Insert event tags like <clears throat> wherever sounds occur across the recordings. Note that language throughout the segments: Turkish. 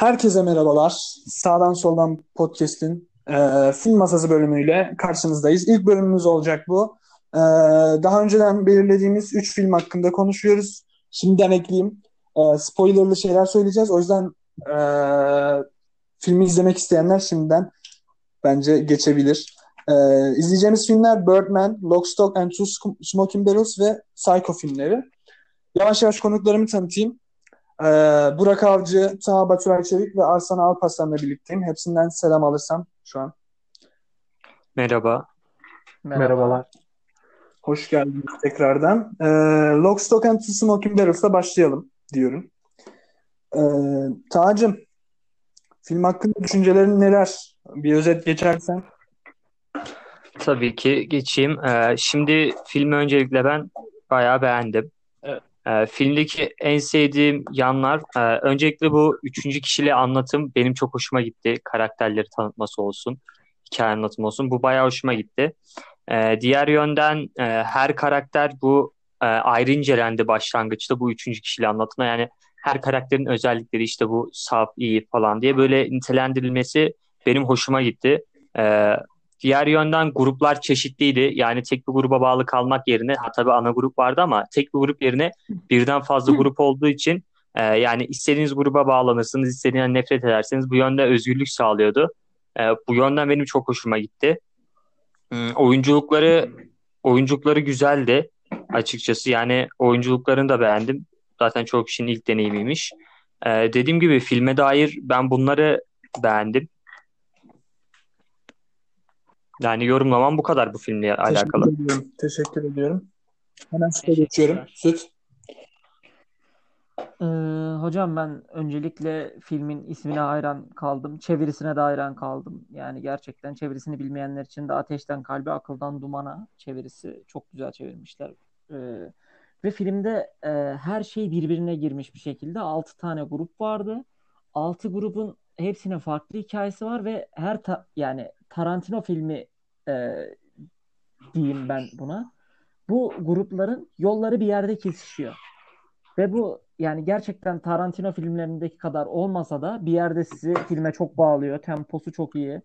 Herkese merhabalar. Sağdan soldan podcast'in e, film masası bölümüyle karşınızdayız. İlk bölümümüz olacak bu. E, daha önceden belirlediğimiz 3 film hakkında konuşuyoruz. Şimdiden ekleyeyim. E, spoilerlı şeyler söyleyeceğiz. O yüzden e, filmi izlemek isteyenler şimdiden bence geçebilir. E, izleyeceğimiz filmler Birdman, Lock, Stock and Two Smoking Barrels ve Psycho filmleri. Yavaş yavaş konuklarımı tanıtayım. Ee, Burak Avcı, Taha Baturay Çevik ve Arslan Alpaslan'la birlikteyim. Hepsinden selam alırsam şu an. Merhaba. Merhabalar. Hoş geldiniz tekrardan. Ee, Lock, Stock and Two Smoking Barrels'la başlayalım diyorum. Ee, Taha'cığım, film hakkında düşüncelerin neler? Bir özet geçersen. Tabii ki geçeyim. Ee, şimdi filmi öncelikle ben bayağı beğendim. Ee, filmdeki en sevdiğim yanlar, e, öncelikle bu üçüncü kişili anlatım benim çok hoşuma gitti. Karakterleri tanıtması olsun, hikaye anlatımı olsun. Bu bayağı hoşuma gitti. Ee, diğer yönden e, her karakter bu e, ayrı incelendi başlangıçta bu üçüncü kişili anlatımda. Yani her karakterin özellikleri işte bu saf, iyi falan diye böyle nitelendirilmesi benim hoşuma gitti. Ee, Diğer yönden gruplar çeşitliydi. Yani tek bir gruba bağlı kalmak yerine, ha tabii ana grup vardı ama tek bir grup yerine birden fazla grup olduğu için e, yani istediğiniz gruba bağlanırsınız, istediğinden nefret ederseniz bu yönde özgürlük sağlıyordu. E, bu yönden benim çok hoşuma gitti. Hmm, oyunculukları oyunculukları güzeldi açıkçası. Yani oyunculuklarını da beğendim. Zaten çok kişinin ilk deneyimiymiş. E, dediğim gibi filme dair ben bunları beğendim. Yani yorumlamam bu kadar bu filmle alakalı. Teşekkür ediyorum. Teşekkür ediyorum. Hemen süte geçiyorum. Süt. Ee, hocam ben öncelikle filmin ismine hayran kaldım. Çevirisine de hayran kaldım. Yani gerçekten çevirisini bilmeyenler için de Ateşten Kalbe, Akıldan Dumana çevirisi çok güzel çevirmişler. Ee, ve filmde e, her şey birbirine girmiş bir şekilde. 6 tane grup vardı. 6 grubun hepsinin farklı hikayesi var ve her ta- yani Tarantino filmi e, diyeyim ben buna. Bu grupların yolları bir yerde kesişiyor. Ve bu yani gerçekten Tarantino filmlerindeki kadar olmasa da bir yerde sizi filme çok bağlıyor. Temposu çok iyi.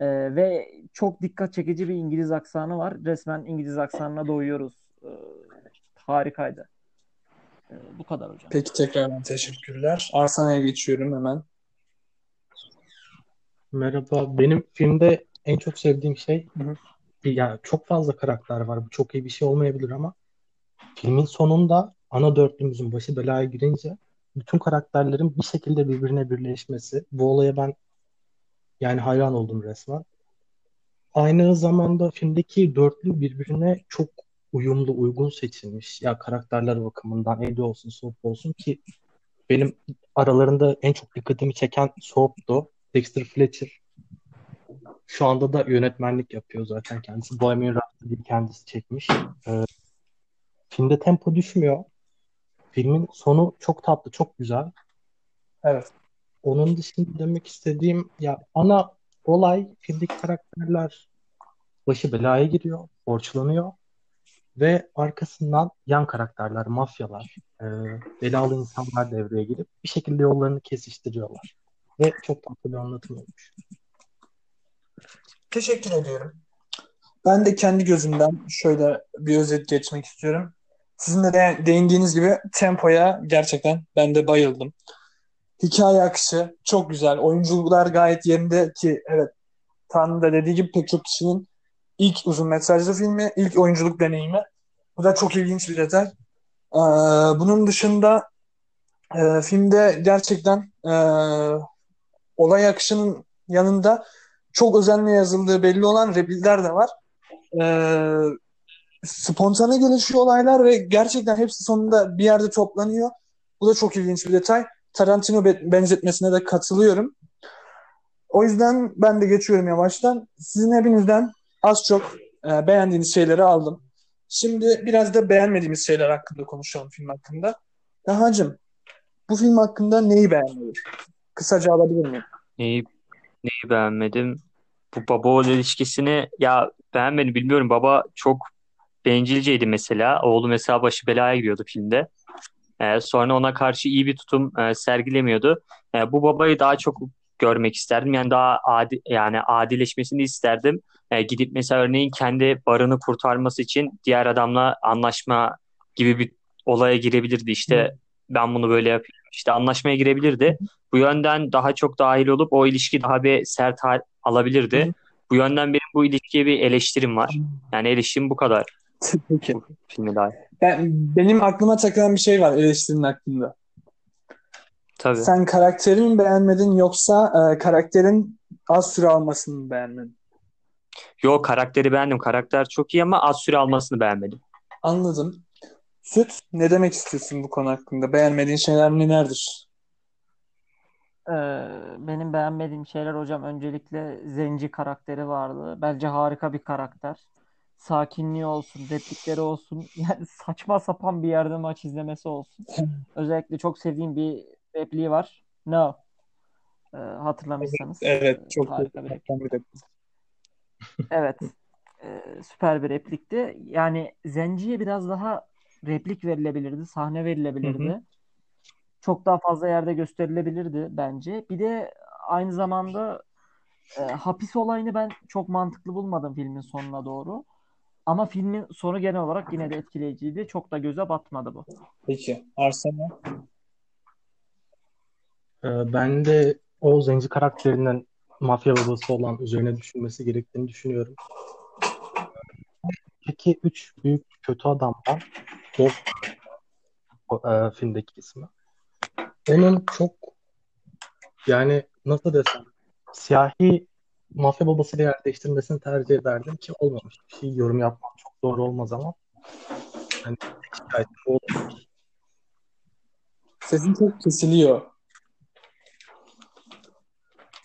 E, ve çok dikkat çekici bir İngiliz aksanı var. Resmen İngiliz aksanına doyuyoruz. E, harikaydı. E, bu kadar hocam. Peki tekrardan teşekkürler. Arsana'ya geçiyorum hemen. Merhaba. Benim filmde en çok sevdiğim şey Hı hı. yani çok fazla karakter var. Bu çok iyi bir şey olmayabilir ama filmin sonunda ana dörtlümüzün başı belaya girince bütün karakterlerin bir şekilde birbirine birleşmesi. Bu olaya ben yani hayran oldum resmen. Aynı zamanda filmdeki dörtlü birbirine çok uyumlu, uygun seçilmiş. Ya karakterler bakımından Eddie olsun, Soap olsun ki benim aralarında en çok dikkatimi çeken Soap'tu. Dexter Fletcher şu anda da yönetmenlik yapıyor zaten kendisi. Bohemian Rhapsody'yi kendisi çekmiş. Ee, filmde tempo düşmüyor. Filmin sonu çok tatlı, çok güzel. Evet. Onun dışında demek istediğim ya ana olay filmdeki karakterler başı belaya giriyor, borçlanıyor ve arkasından yan karakterler, mafyalar, e, belalı insanlar devreye girip bir şekilde yollarını kesiştiriyorlar. Ve çok tatlı bir anlatım olmuş. Teşekkür ediyorum. Ben de kendi gözümden şöyle bir özet geçmek istiyorum. Sizin de, de değindiğiniz gibi tempoya gerçekten ben de bayıldım. Hikaye akışı çok güzel. Oyunculuklar gayet yerinde ki evet Tanrı da dediği gibi pek çok kişinin ilk uzun metrajlı filmi, ilk oyunculuk deneyimi. Bu da çok ilginç bir detay. Ee, bunun dışında e, filmde gerçekten e, olay akışının yanında çok özenle yazıldığı belli olan replikler de var. Ee, spontane gelişiyor olaylar ve gerçekten hepsi sonunda bir yerde toplanıyor. Bu da çok ilginç bir detay. Tarantino benzetmesine de katılıyorum. O yüzden ben de geçiyorum yavaştan. Sizin hepinizden az çok e, beğendiğiniz şeyleri aldım. Şimdi biraz da beğenmediğimiz şeyler hakkında konuşalım film hakkında. Dahacım, bu film hakkında neyi beğenmedin? Kısaca alabilir miyim? Neyi, neyi beğenmedim? Bu baba oğul ilişkisini ya beğenmedim bilmiyorum. Baba çok bencilceydi mesela. Oğlu mesela başı belaya giriyordu filmde. E, sonra ona karşı iyi bir tutum e, sergilemiyordu. E, bu babayı daha çok görmek isterdim. Yani daha adi, yani adileşmesini isterdim. E, gidip mesela örneğin kendi barını kurtarması için diğer adamla anlaşma gibi bir olaya girebilirdi. İşte ben bunu böyle yapayım. İşte anlaşmaya girebilirdi. Bu yönden daha çok dahil olup o ilişki daha bir sert hal alabilirdi. Bu yönden benim bu ilişkiye bir eleştirim var. Yani eleştirim bu kadar. Peki. Bu filme dair. Ben, benim aklıma takılan bir şey var eleştirinin hakkında. Tabii. Sen karakteri mi beğenmedin yoksa e, karakterin az süre almasını mı beğenmedin? Yo karakteri beğendim. Karakter çok iyi ama az süre almasını beğenmedim. Anladım. Süt, ne demek istiyorsun bu konu hakkında? Beğenmediğin şeyler nelerdir? Benim beğenmediğim şeyler hocam öncelikle Zenci karakteri vardı. Bence harika bir karakter. Sakinliği olsun, replikleri olsun. <laughs> Yani saçma sapan bir yerde maç izlemesi olsun. <laughs> Özellikle çok sevdiğim bir repliği var. No. Ee, hatırlamışsanız. Evet, çok harika bir replik. <laughs> Evet. Ee, süper bir replikti. Yani Zenci'ye biraz daha replik verilebilirdi, sahne verilebilirdi. Hı hı. Çok daha fazla yerde gösterilebilirdi bence. Bir de aynı zamanda e, hapis olayını ben çok mantıklı bulmadım filmin sonuna doğru. Ama filmin sonu genel olarak yine de etkileyiciydi. Çok da göze batmadı bu. Peki. Arsene? Ee, ben de o zenci karakterinden mafya babası olan üzerine düşünmesi gerektiğini düşünüyorum. Peki üç büyük kötü adamdan Bob o, e, filmdeki ismi. Onun çok yani nasıl desem siyahi mafya babasıyla yer değiştirmesini tercih ederdim ki olmamış. Bir şey yorum yapmam çok doğru olmaz ama o Sesin çok kesiliyor.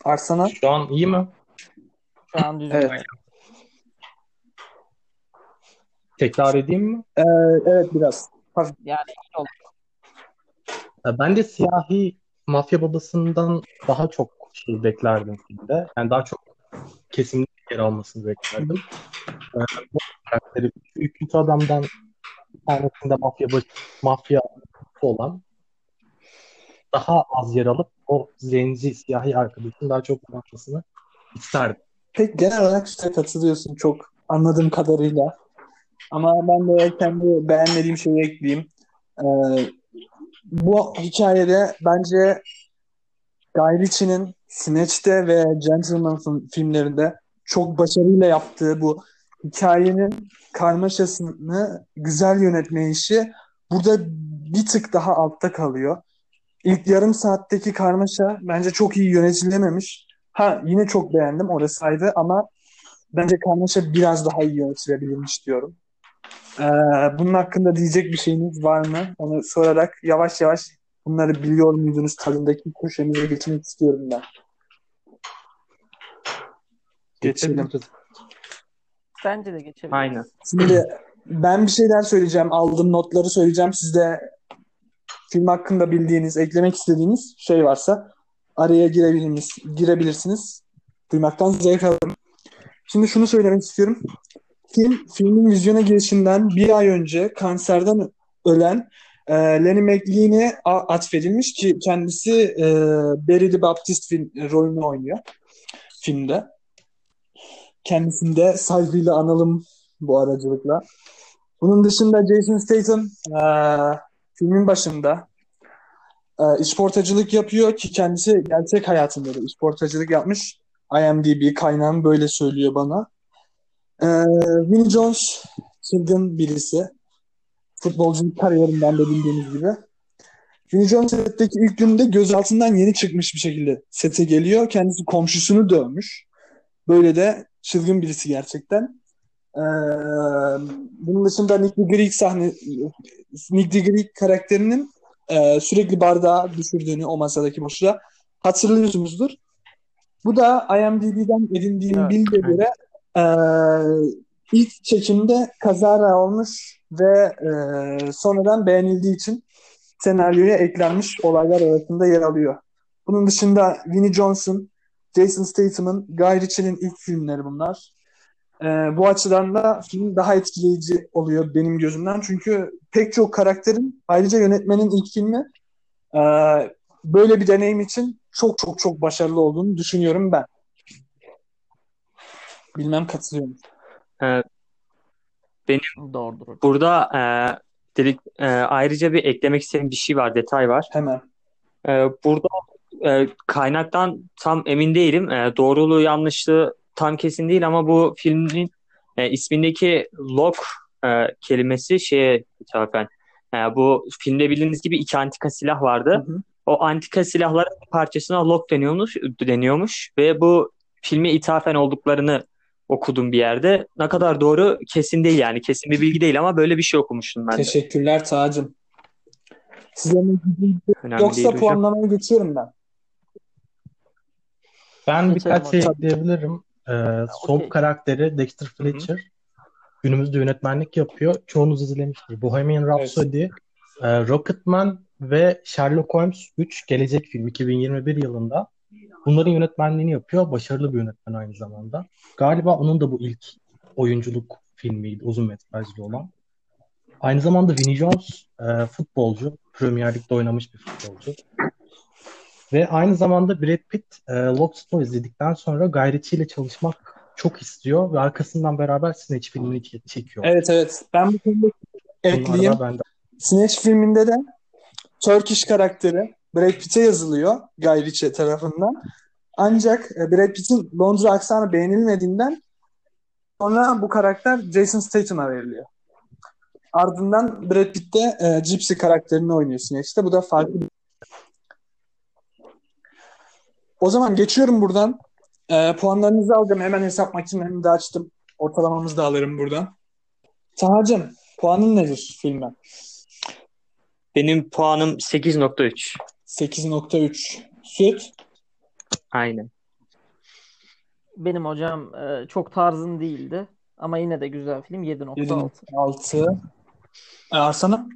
Arsana? şu an iyi mi? Şu an düzgün. Evet. Tekrar edeyim mi? Ee, evet biraz. Yani iyi oldu. Ya Ben de siyahi mafya babasından daha çok şey beklerdim filmde. Yani daha çok kesimli yer almasını beklerdim. Ee, bu karakteri üç kötü adamdan bir tanesinde mafya baş, mafya olan daha az yer alıp o zenci siyahi arkadaşın daha çok kullanmasını isterdim. Pek genel olarak size katılıyorsun çok anladığım kadarıyla. Ama ben de kendi beğenmediğim şeyi ekleyeyim. Ee, bu hikayede bence Guy Ritchie'nin Snatch'te ve Gentleman filmlerinde çok başarıyla yaptığı bu hikayenin karmaşasını güzel yönetme işi burada bir tık daha altta kalıyor. İlk yarım saatteki karmaşa bence çok iyi yönetilememiş. Ha yine çok beğendim orası ayrı ama bence karmaşa biraz daha iyi yönetilebilirmiş diyorum. Ee, bunun hakkında diyecek bir şeyiniz var mı? Onu sorarak yavaş yavaş bunları biliyor muydunuz tadındaki köşemize geçmek istiyorum ben. Geçelim. Bence de geçebiliriz. Aynen. Şimdi ben bir şeyler söyleyeceğim. Aldığım notları söyleyeceğim. Siz de film hakkında bildiğiniz, eklemek istediğiniz şey varsa araya girebilirsiniz. girebilirsiniz. Duymaktan zevk alırım. Şimdi şunu söylemek istiyorum. Film, filmin vizyona girişinden bir ay önce kanserden ölen e, Lenny McLean'e atfedilmiş ki kendisi e, Barry the Baptist film, rolünü oynuyor filmde. Kendisini de saygıyla analım bu aracılıkla. Bunun dışında Jason Statham e, filmin başında e, işportacılık yapıyor ki kendisi gerçek hayatında da işportacılık yapmış. IMDb kaynağım böyle söylüyor bana. E, Vinnie Jones çılgın birisi. Futbolculuk kariyerinden de bildiğiniz gibi. Vinnie Jones setteki ilk günde gözaltından yeni çıkmış bir şekilde sete geliyor. Kendisi komşusunu dövmüş. Böyle de çılgın birisi gerçekten. Ee, bunun dışında Nick the Greek sahne Nick the Greek karakterinin e, sürekli bardağı düşürdüğünü o masadaki boşluğa hatırlıyorsunuzdur. Bu da IMDb'den edindiğim Evet. bilgiye göre e, ilk çekimde kazara olmuş ve e, sonradan beğenildiği için senaryoya eklenmiş olaylar arasında yer alıyor. Bunun dışında Vinnie Johnson, Jason Statham'ın, Guy Ritchie'nin ilk filmleri bunlar. Ee, bu açıdan da film daha etkileyici oluyor benim gözümden. Çünkü pek çok karakterin ayrıca yönetmenin ilk filmi e, böyle bir deneyim için çok çok çok başarılı olduğunu düşünüyorum ben. Bilmem katılıyor musun? Ee, Doğrudur hocam. burada e, dedik, e, ayrıca bir eklemek istediğim bir şey var, detay var. Hemen. Ee, burada e, kaynaktan tam emin değilim. E, doğruluğu yanlışlığı tam kesin değil ama bu filmin e, ismindeki lock e, kelimesi şeye ithafen. E, bu filmde bildiğiniz gibi iki antika silah vardı. Hı hı. O antika silahların bir parçasına lock deniyormuş, deniyormuş ve bu filme ithafen olduklarını okudum bir yerde. Ne kadar doğru kesin değil yani. Kesin bir bilgi değil ama böyle bir şey okumuştum ben. Teşekkürler Tacım. Size Önemli Yoksa değil hocam. puanlamaya geçiyorum ben. Ben birkaç şey ekleyebilirim. Ee, son Okey. karakteri Dexter Fletcher. Günümüzde yönetmenlik yapıyor. Çoğunuz izlemiştir. Bohemian Rhapsody, e, Rocketman ve Sherlock Holmes 3 gelecek film 2021 yılında. Bunların yönetmenliğini yapıyor. Başarılı bir yönetmen aynı zamanda. Galiba onun da bu ilk oyunculuk filmiydi. Uzun metrajlı olan. Aynı zamanda Vinnie Jones e, futbolcu. Premier Lig'de oynamış bir futbolcu. Ve aynı zamanda Brad Pitt e, Lockstock izledikten sonra ile çalışmak çok istiyor ve arkasından beraber Snatch filmini çe- çekiyor. Evet evet. Ben bu konuda ekleyeyim. Da bende. Snatch filminde de Turkish karakteri Brad Pitt'e yazılıyor Guy Ritchie tarafından. Ancak e, Brad Pitt'in Londra aksanı beğenilmediğinden sonra bu karakter Jason Statham'a veriliyor. Ardından Brad Pitt de e, Gypsy karakterini oynuyor Snatch'te. Bu da farklı. O zaman geçiyorum buradan. E, puanlarınızı alacağım. Hemen hesap makinemi de açtım. Ortalamamızı da alırım buradan. Tahacığım, puanın nedir filme? Benim puanım 8.3. 8.3. Süt. Aynen. Benim hocam e, çok tarzım değildi. Ama yine de güzel film 7.6. 7.6. E, Arslan'a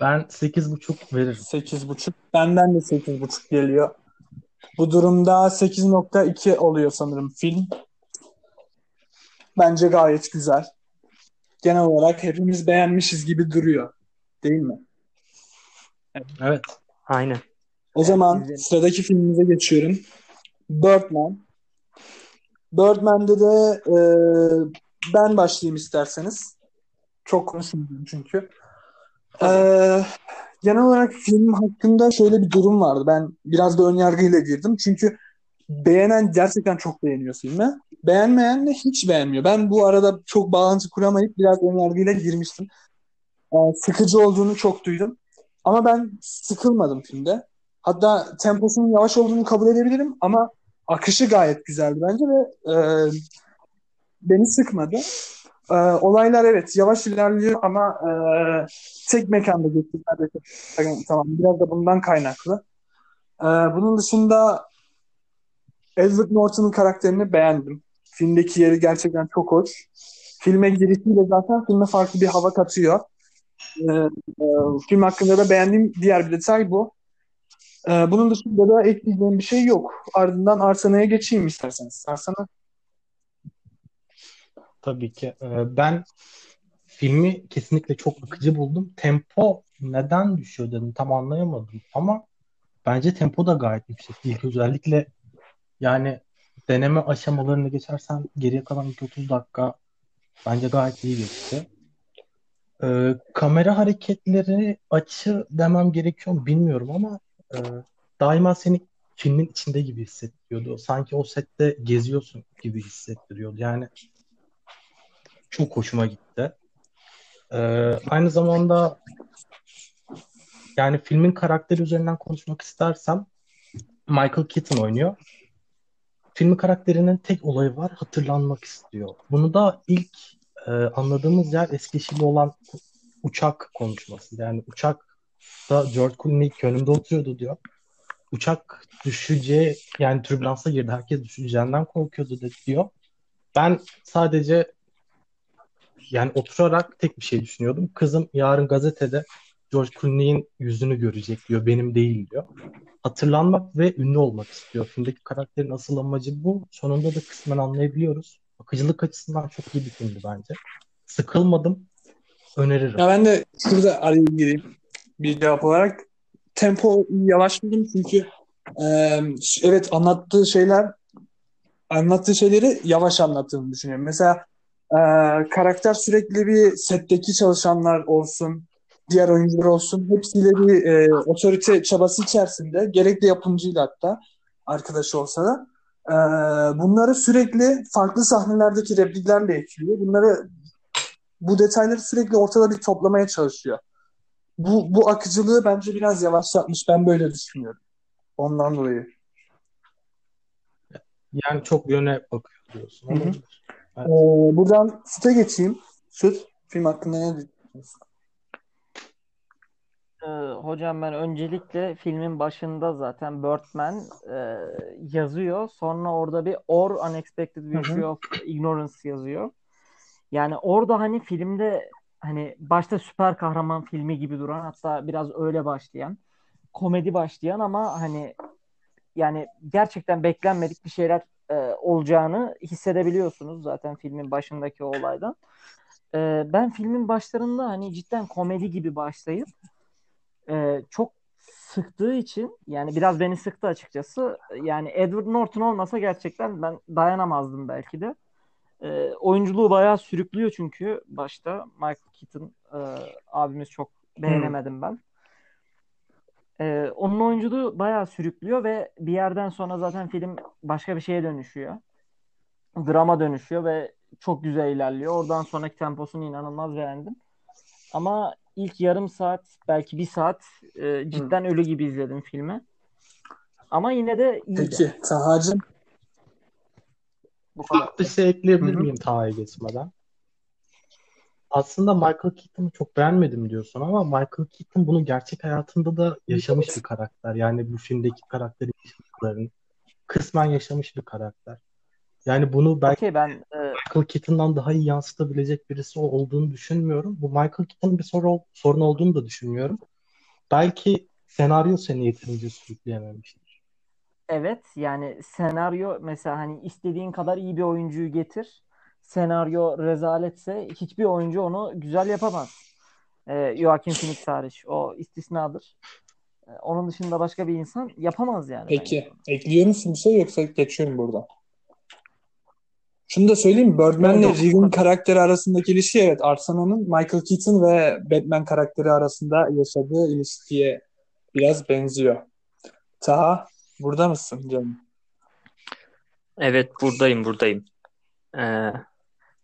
Ben 8.5 veririm. 8.5. Benden de 8.5 geliyor. Bu durumda 8.2 oluyor sanırım film. Bence gayet güzel. Genel olarak hepimiz beğenmişiz gibi duruyor. Değil mi? Evet. Aynen. O zaman güzel. sıradaki filmimize geçiyorum. Birdman. Birdman'de de e, ben başlayayım isterseniz. Çok konuşmayacağım çünkü. E, genel olarak film hakkında şöyle bir durum vardı. Ben biraz da önyargıyla girdim. Çünkü beğenen gerçekten çok beğeniyor filmi. Beğenmeyen de hiç beğenmiyor. Ben bu arada çok bağlantı kuramayıp biraz önyargıyla girmiştim. E, sıkıcı olduğunu çok duydum. Ama ben sıkılmadım filmde. Hatta temposunun yavaş olduğunu kabul edebilirim ama akışı gayet güzeldi bence ve e, beni sıkmadı. E, olaylar evet yavaş ilerliyor ama e, tek mekanda neredeyse. Tamam biraz da bundan kaynaklı. E, bunun dışında Edward Norton'un karakterini beğendim. Filmdeki yeri gerçekten çok hoş. Filme girişiyle zaten filme farklı bir hava katıyor. E, e, film hakkında da beğendiğim diğer bir detay bu. Ee, bunun dışında da ekleyeceğim bir şey yok. Ardından Arsena'ya geçeyim isterseniz. Arsana. Tabii ki. Ee, Ben filmi kesinlikle çok akıcı buldum. Tempo neden düşüyor dedim tam anlayamadım. Ama bence tempo da gayet yüksek. İlk özellikle yani deneme aşamalarını geçersen geriye kalan ilk 30 dakika bence gayet iyi geçti. Ee, kamera hareketleri açı demem gerekiyor mu bilmiyorum ama e, daima seni filmin içinde gibi hissettiriyordu. Sanki o sette geziyorsun gibi hissettiriyordu. Yani çok hoşuma gitti. Ee, aynı zamanda yani filmin karakteri üzerinden konuşmak istersem Michael Keaton oynuyor. Filmin karakterinin tek olayı var, hatırlanmak istiyor. Bunu da ilk e, anladığımız yer Eskişehir'de olan uçak konuşması. Yani uçakta George Clooney önümde oturuyordu diyor. Uçak düşeceği yani türbülansa girdi. Herkes düşeceğinden korkuyordu dedi diyor. Ben sadece yani oturarak tek bir şey düşünüyordum. Kızım yarın gazetede George Clooney'in yüzünü görecek diyor. Benim değil diyor. Hatırlanmak ve ünlü olmak istiyor. Filmdeki karakterin asıl amacı bu. Sonunda da kısmen anlayabiliyoruz. Akıcılık açısından çok iyi bir filmdi bence. Sıkılmadım. Öneririm. Ya ben de şurada araya gireyim bir cevap olarak. Tempo yavaş buldum çünkü e, evet anlattığı şeyler anlattığı şeyleri yavaş anlattığını düşünüyorum. Mesela e, karakter sürekli bir setteki çalışanlar olsun, diğer oyuncular olsun hepsiyle bir e, otorite çabası içerisinde gerekli yapımcıyla hatta arkadaşı olsa da e, bunları sürekli farklı sahnelerdeki repliklerle ekliyor. Bunları bu detayları sürekli ortada bir toplamaya çalışıyor. Bu, bu akıcılığı bence biraz yavaşlatmış. Ben böyle düşünüyorum. Ondan dolayı. Yani çok yöne bakıyor diyorsun. Hı hı. Evet. Ee, buradan süte geçeyim. Süt, film hakkında ne düşünüyorsun? Ee, hocam ben öncelikle filmin başında zaten Birdman e, yazıyor. Sonra orada bir or unexpected virtue of ignorance yazıyor. Yani orada hani filmde hani başta süper kahraman filmi gibi duran hatta biraz öyle başlayan komedi başlayan ama hani yani gerçekten beklenmedik bir şeyler e, olacağını hissedebiliyorsunuz zaten filmin başındaki o olaydan. E, ben filmin başlarında hani cidden komedi gibi başlayıp e, çok sıktığı için yani biraz beni sıktı açıkçası. Yani Edward Norton olmasa gerçekten ben dayanamazdım belki de. E, oyunculuğu bayağı sürüklüyor çünkü başta Michael Keaton e, abimiz çok beğenemedim ben. E, onun oyunculuğu bayağı sürüklüyor ve bir yerden sonra zaten film başka bir şeye dönüşüyor. Drama dönüşüyor ve çok güzel ilerliyor. Oradan sonraki temposunu inanılmaz beğendim. Ama ilk yarım saat belki bir saat e, cidden Hı. ölü gibi izledim filmi. Ama yine de iyiydi. Peki Taha'cığım bu kadar. Bir şey ekleyebilir miyim Taha'ya geçmeden? Aslında Michael Keaton'ı çok beğenmedim diyorsun ama Michael Keaton bunu gerçek hayatında da yaşamış bir karakter. Yani bu filmdeki karakterin yaşadıklarını kısmen yaşamış bir karakter. Yani bunu belki okay, ben e... Michael Keaton'dan daha iyi yansıtabilecek birisi olduğunu düşünmüyorum. Bu Michael Keaton'ın bir soru, sorun olduğunu da düşünmüyorum. Belki senaryo seni yeterince sürükleyememiştir. Evet yani senaryo mesela hani istediğin kadar iyi bir oyuncuyu getir. Senaryo rezaletse hiçbir oyuncu onu güzel yapamaz. Ee, Joaquin Phoenix hariç. O istisnadır. Ee, onun dışında başka bir insan yapamaz yani. Peki. Ekliyor musun bir şey yoksa geçiyorum burada. Şunu da söyleyeyim Birdman ile Regan karakteri arasındaki ilişki evet Arsenal'ın Michael Keaton ve Batman karakteri arasında yaşadığı ilişkiye biraz benziyor. Taha burada mısın canım? Evet buradayım buradayım. Ee,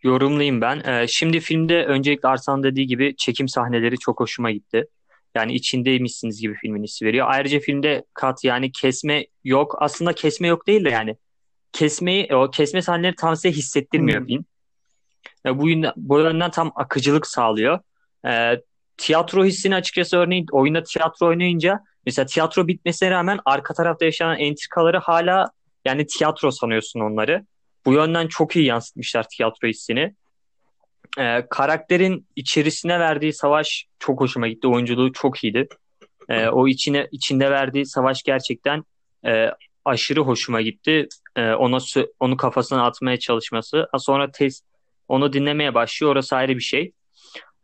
yorumlayayım ben. Ee, şimdi filmde öncelikle Arsan dediği gibi çekim sahneleri çok hoşuma gitti. Yani içindeymişsiniz gibi filmin hissi veriyor. Ayrıca filmde kat yani kesme yok. Aslında kesme yok değil de yani kesmeyi o kesme sahneleri tam size hissettirmiyor hmm. E, bu, yönden, bu yönden tam akıcılık sağlıyor. E, tiyatro hissini açıkçası örneğin oyunda tiyatro oynayınca mesela tiyatro bitmesine rağmen arka tarafta yaşanan entrikaları hala yani tiyatro sanıyorsun onları. Bu yönden çok iyi yansıtmışlar tiyatro hissini. E, karakterin içerisine verdiği savaş çok hoşuma gitti. Oyunculuğu çok iyiydi. E, o içine içinde verdiği savaş gerçekten e, aşırı hoşuma gitti. E, ona onu kafasına atmaya çalışması. Sonra tez onu dinlemeye başlıyor. Orası ayrı bir şey.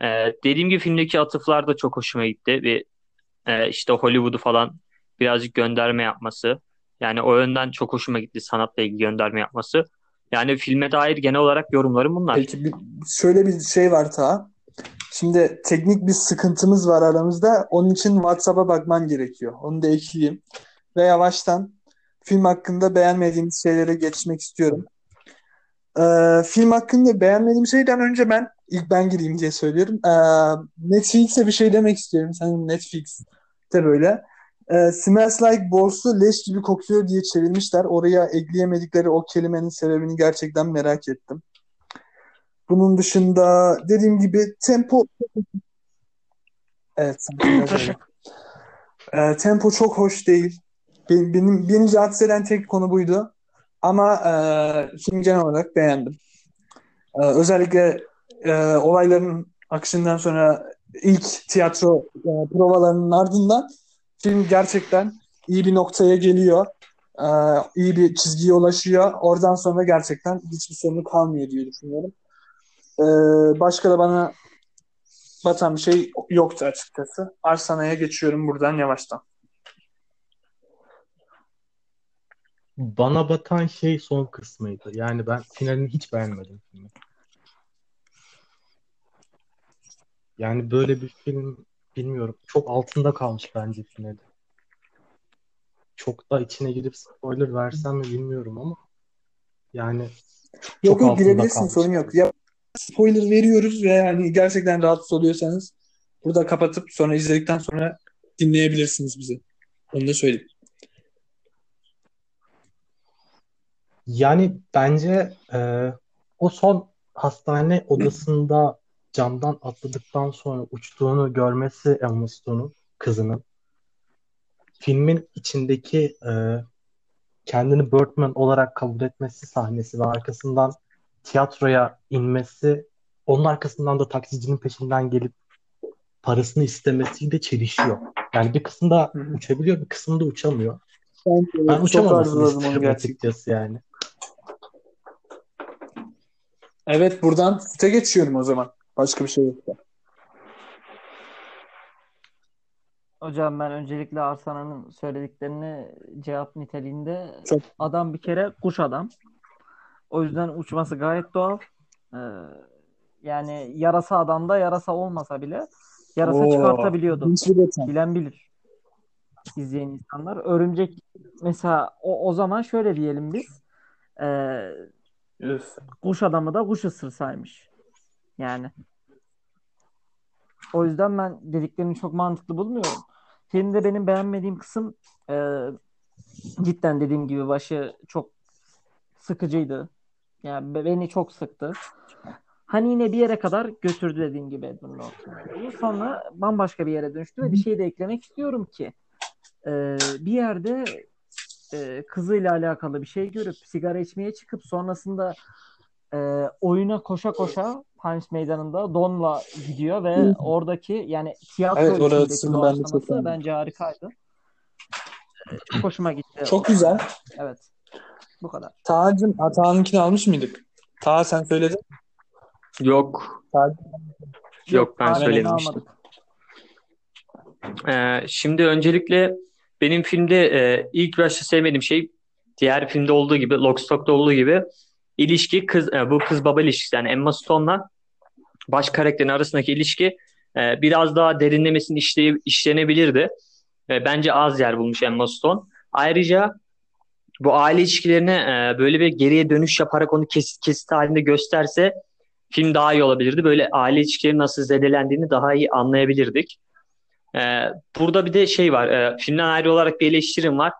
E, dediğim gibi filmdeki atıflar da çok hoşuma gitti ve e, işte Hollywood'u falan birazcık gönderme yapması. Yani o yönden çok hoşuma gitti sanatla ilgili gönderme yapması. Yani filme dair genel olarak yorumlarım bunlar. Peki bir, şöyle bir şey var ta. Şimdi teknik bir sıkıntımız var aramızda. Onun için WhatsApp'a bakman gerekiyor. Onu da ekleyeyim. Ve yavaştan film hakkında beğenmediğimiz şeylere geçmek istiyorum. Ee, film hakkında beğenmediğim şeyden önce ben ilk ben gireyim diye söylüyorum. Ee, Netflix'e bir şey demek istiyorum. Sen Netflix'te böyle. Ee, Smells Like Balls'u leş gibi kokuyor diye çevirmişler. Oraya ekleyemedikleri o kelimenin sebebini gerçekten merak ettim. Bunun dışında dediğim gibi tempo Evet. e, tempo çok hoş değil. Benim, benim beni rahatsız eden tek konu buydu. Ama e, film genel olarak beğendim. E, özellikle e, olayların akışından sonra ilk tiyatro e, provalarının ardından film gerçekten iyi bir noktaya geliyor. E, iyi bir çizgiye ulaşıyor. Oradan sonra gerçekten hiçbir sorunu kalmıyor diye düşünüyorum. E, başka da bana batan bir şey yoktu açıkçası. Arsana'ya geçiyorum buradan yavaştan. Bana batan şey son kısmıydı. Yani ben finalini hiç beğenmedim filmi. Yani böyle bir film bilmiyorum. Çok altında kalmış bence finali. Çok da içine girip spoiler versem mi bilmiyorum ama yani çok Yok yok girebilirsin kalmış. sorun yok. Ya spoiler veriyoruz ve yani gerçekten rahatsız oluyorsanız burada kapatıp sonra izledikten sonra dinleyebilirsiniz bizi. Onu da söyleyeyim. Yani bence e, o son hastane <clears throat> odasında camdan atladıktan sonra uçtuğunu görmesi Emma Stone'un kızının filmin içindeki e, kendini Birdman olarak kabul etmesi sahnesi ve arkasından tiyatroya inmesi onun arkasından da taksicinin peşinden gelip parasını istemesiyle çelişiyor. Yani bir kısımda uçabiliyor, bir kısımda uçamıyor. Ben, Ben uçamamasını gerçekten. açıkçası yani. Evet buradan süte geçiyorum o zaman. Başka bir şey yoksa. Hocam ben öncelikle Arsana'nın söylediklerini cevap niteliğinde Çok- adam bir kere kuş adam. O yüzden uçması gayet doğal. Ee, yani yarasa adamda yarasa olmasa bile yarasa Oo, çıkartabiliyordu. Bilen bilir. İzleyen insanlar. Örümcek mesela o, o zaman şöyle diyelim biz. Ee, Kuş adamı da kuş ısırsaymış. Yani. O yüzden ben dediklerini çok mantıklı bulmuyorum. Filmde benim beğenmediğim kısım e, cidden dediğim gibi başı çok sıkıcıydı. Yani be- beni çok sıktı. Hani yine bir yere kadar götürdü dediğim gibi Edward Norton. Sonra bambaşka bir yere dönüştü ve bir şey de eklemek istiyorum ki e, bir yerde e, kızıyla alakalı bir şey görüp sigara içmeye çıkıp sonrasında e, oyuna koşa koşa Punch Meydanı'nda Don'la gidiyor ve oradaki yani tiyatro Evet, içindeki ben doğaçlaması beğendim. bence harikaydı. Çok hoşuma gitti. Çok güzel. Evet. Bu kadar. Taha'cığım, Taha'nınkini almış mıydık? Taha sen söyledin. Yok. Yok ben söylememiştim. Ee, şimdi öncelikle benim filmde e, ilk başta sevmediğim şey diğer filmde olduğu gibi Lockstock'ta olduğu gibi ilişki kız e, bu kız baba ilişkisi yani Emma Stone'la baş karakterin arasındaki ilişki e, biraz daha derinlemesine işley işlenebilirdi. E, bence az yer bulmuş Emma Stone. Ayrıca bu aile ilişkilerine e, böyle bir geriye dönüş yaparak onu kesit kesit halinde gösterse film daha iyi olabilirdi. Böyle aile ilişkilerinin nasıl zedelendiğini daha iyi anlayabilirdik. Ee, burada bir de şey var. E, filmden ayrı olarak bir eleştirim var.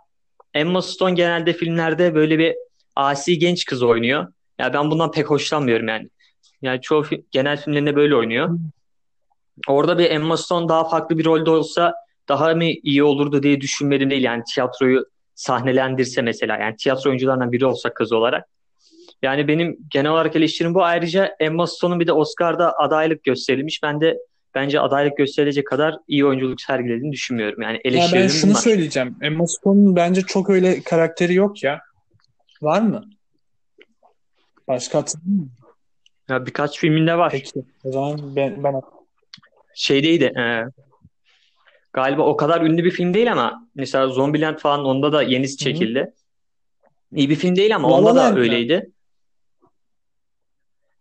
Emma Stone genelde filmlerde böyle bir asi genç kız oynuyor. Ya ben bundan pek hoşlanmıyorum yani. Yani çoğu fi- genel filmlerinde böyle oynuyor. Orada bir Emma Stone daha farklı bir rolde olsa daha mı iyi olurdu diye düşünmedim değil. Yani tiyatroyu sahnelendirse mesela. Yani tiyatro oyuncularından biri olsa kız olarak. Yani benim genel olarak eleştirim bu. Ayrıca Emma Stone'un bir de Oscar'da adaylık gösterilmiş. Ben de bence adaylık gösterilecek kadar iyi oyunculuk sergilediğini düşünmüyorum. Yani Ya ben şunu bunlar. söyleyeceğim. Emma Stone'un bence çok öyle karakteri yok ya. Var mı? Başka hatırlıyor musun? Ya birkaç filminde var. Peki. O zaman ben, ben Şeydeydi. e, galiba o kadar ünlü bir film değil ama mesela Zombieland falan onda da yenisi çekildi. İyi bir film değil ama La onda da öyleydi.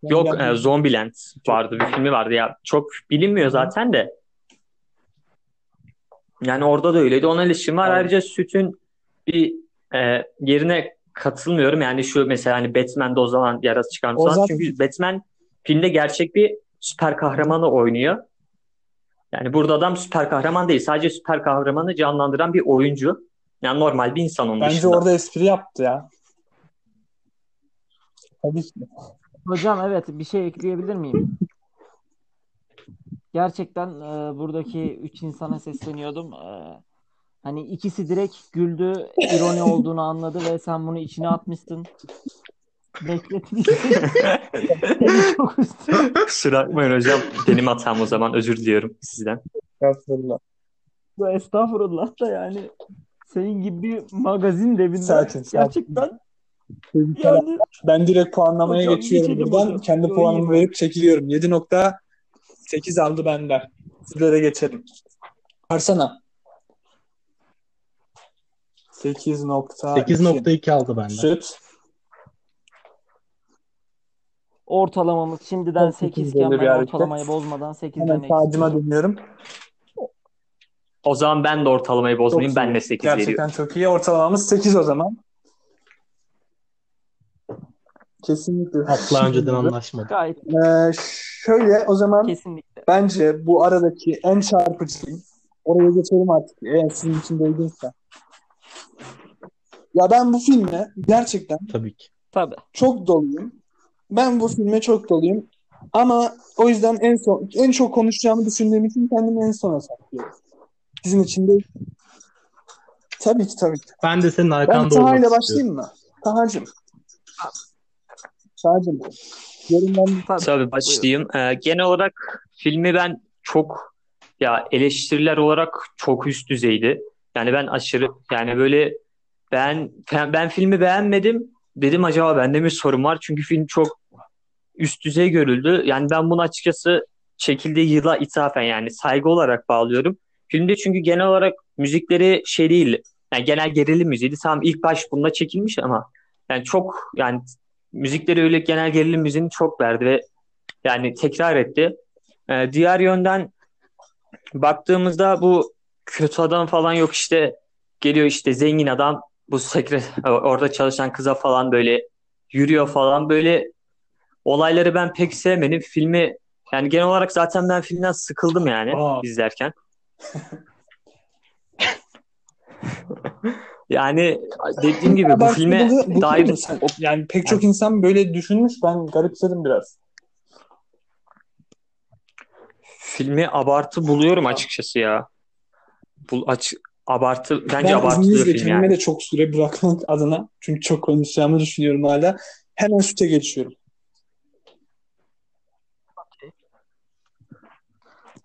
Yok e, Zombieland vardı bir filmi vardı ya. Çok bilinmiyor zaten de. Yani orada da öyleydi. Ona ilişkin var. Evet. Ayrıca Süt'ün bir e, yerine katılmıyorum. Yani şu mesela hani Batman'de o zaman yarası çıkarmış zaten- Çünkü Batman filmde gerçek bir süper kahramanı oynuyor. Yani burada adam süper kahraman değil. Sadece süper kahramanı canlandıran bir oyuncu. Yani normal bir insan onun Bence dışında. orada espri yaptı ya. Tabii ki. Hocam evet bir şey ekleyebilir miyim? Gerçekten e, buradaki üç insana sesleniyordum. E, hani ikisi direkt güldü, ironi olduğunu anladı ve sen bunu içine atmışsın. seni <laughs> çok. Kusura bakmayın hocam. Benim hatam o zaman. Özür diliyorum sizden. Estağfurullah. Bu Estağfurullah da yani senin gibi bir magazin devinde Sakin, sakin. Gerçekten yani Ben direkt puanlamaya Hocam, geçiyorum buradan. hocam. Kendi Yo, puanımı iyi. verip çekiliyorum. 7.8 aldı benden. Sizlere geçelim. Arsana. 8.2 8.2 aldı benden. Süt. ortalamamız şimdiden Çok 8 güzel iken ben hareket. ortalamayı bozmadan 8'den Hemen tacıma dönüyorum. O zaman ben de ortalamayı bozmayayım. Çok Ben de 8 Gerçekten veriyorum. çok iyi. Ortalamamız 8 o zaman. Kesinlikle. Asla önceden anlaşmadık. Gayet Ee, şöyle o zaman kesinlikle. bence bu aradaki en çarpıcı. Oraya geçelim artık eğer sizin için de uygunsa. Ya ben bu filme gerçekten Tabii ki. Tabii. çok doluyum. Ben bu filme çok doluyum. Ama o yüzden en son en çok konuşacağımı düşündüğüm için kendimi en sona saklıyorum. Sizin için de Tabii ki tabii ki. Ben de senin Ben arkanda Taha olmak ile istiyorum. başlayayım mı? Taha'cığım. Taha'cığım. Yorumlarını Tabii. Tabii başlayayım. Ee, genel olarak filmi ben çok ya eleştiriler olarak çok üst düzeydi. Yani ben aşırı yani böyle ben ben, ben filmi beğenmedim. Dedim acaba bende mi sorun var? Çünkü film çok üst düzey görüldü. Yani ben bunu açıkçası çekildiği yıla ithafen yani saygı olarak bağlıyorum. Filmde çünkü genel olarak müzikleri şey değil. Yani genel gerilim müziğiydi. Tamam ilk baş bunda çekilmiş ama yani çok yani müzikleri öyle genel gerilim müziğini çok verdi ve yani tekrar etti. Ee, diğer yönden baktığımızda bu kötü adam falan yok işte geliyor işte zengin adam bu sekre orada çalışan kıza falan böyle yürüyor falan böyle olayları ben pek sevmedim. Filmi yani genel olarak zaten ben filmden sıkıldım yani Aa. izlerken. <laughs> Yani dediğim gibi bu Abartılı filme buluyor- buluyor dair sen? Yani pek çok insan böyle düşünmüş. Ben garipsedim biraz. filmi abartı buluyorum açıkçası ya. Bu aç abartı bence ben abartılı film kendime yani. de çok süre bırakmak adına çünkü çok konuşacağımı düşünüyorum hala. Hemen süte geçiyorum.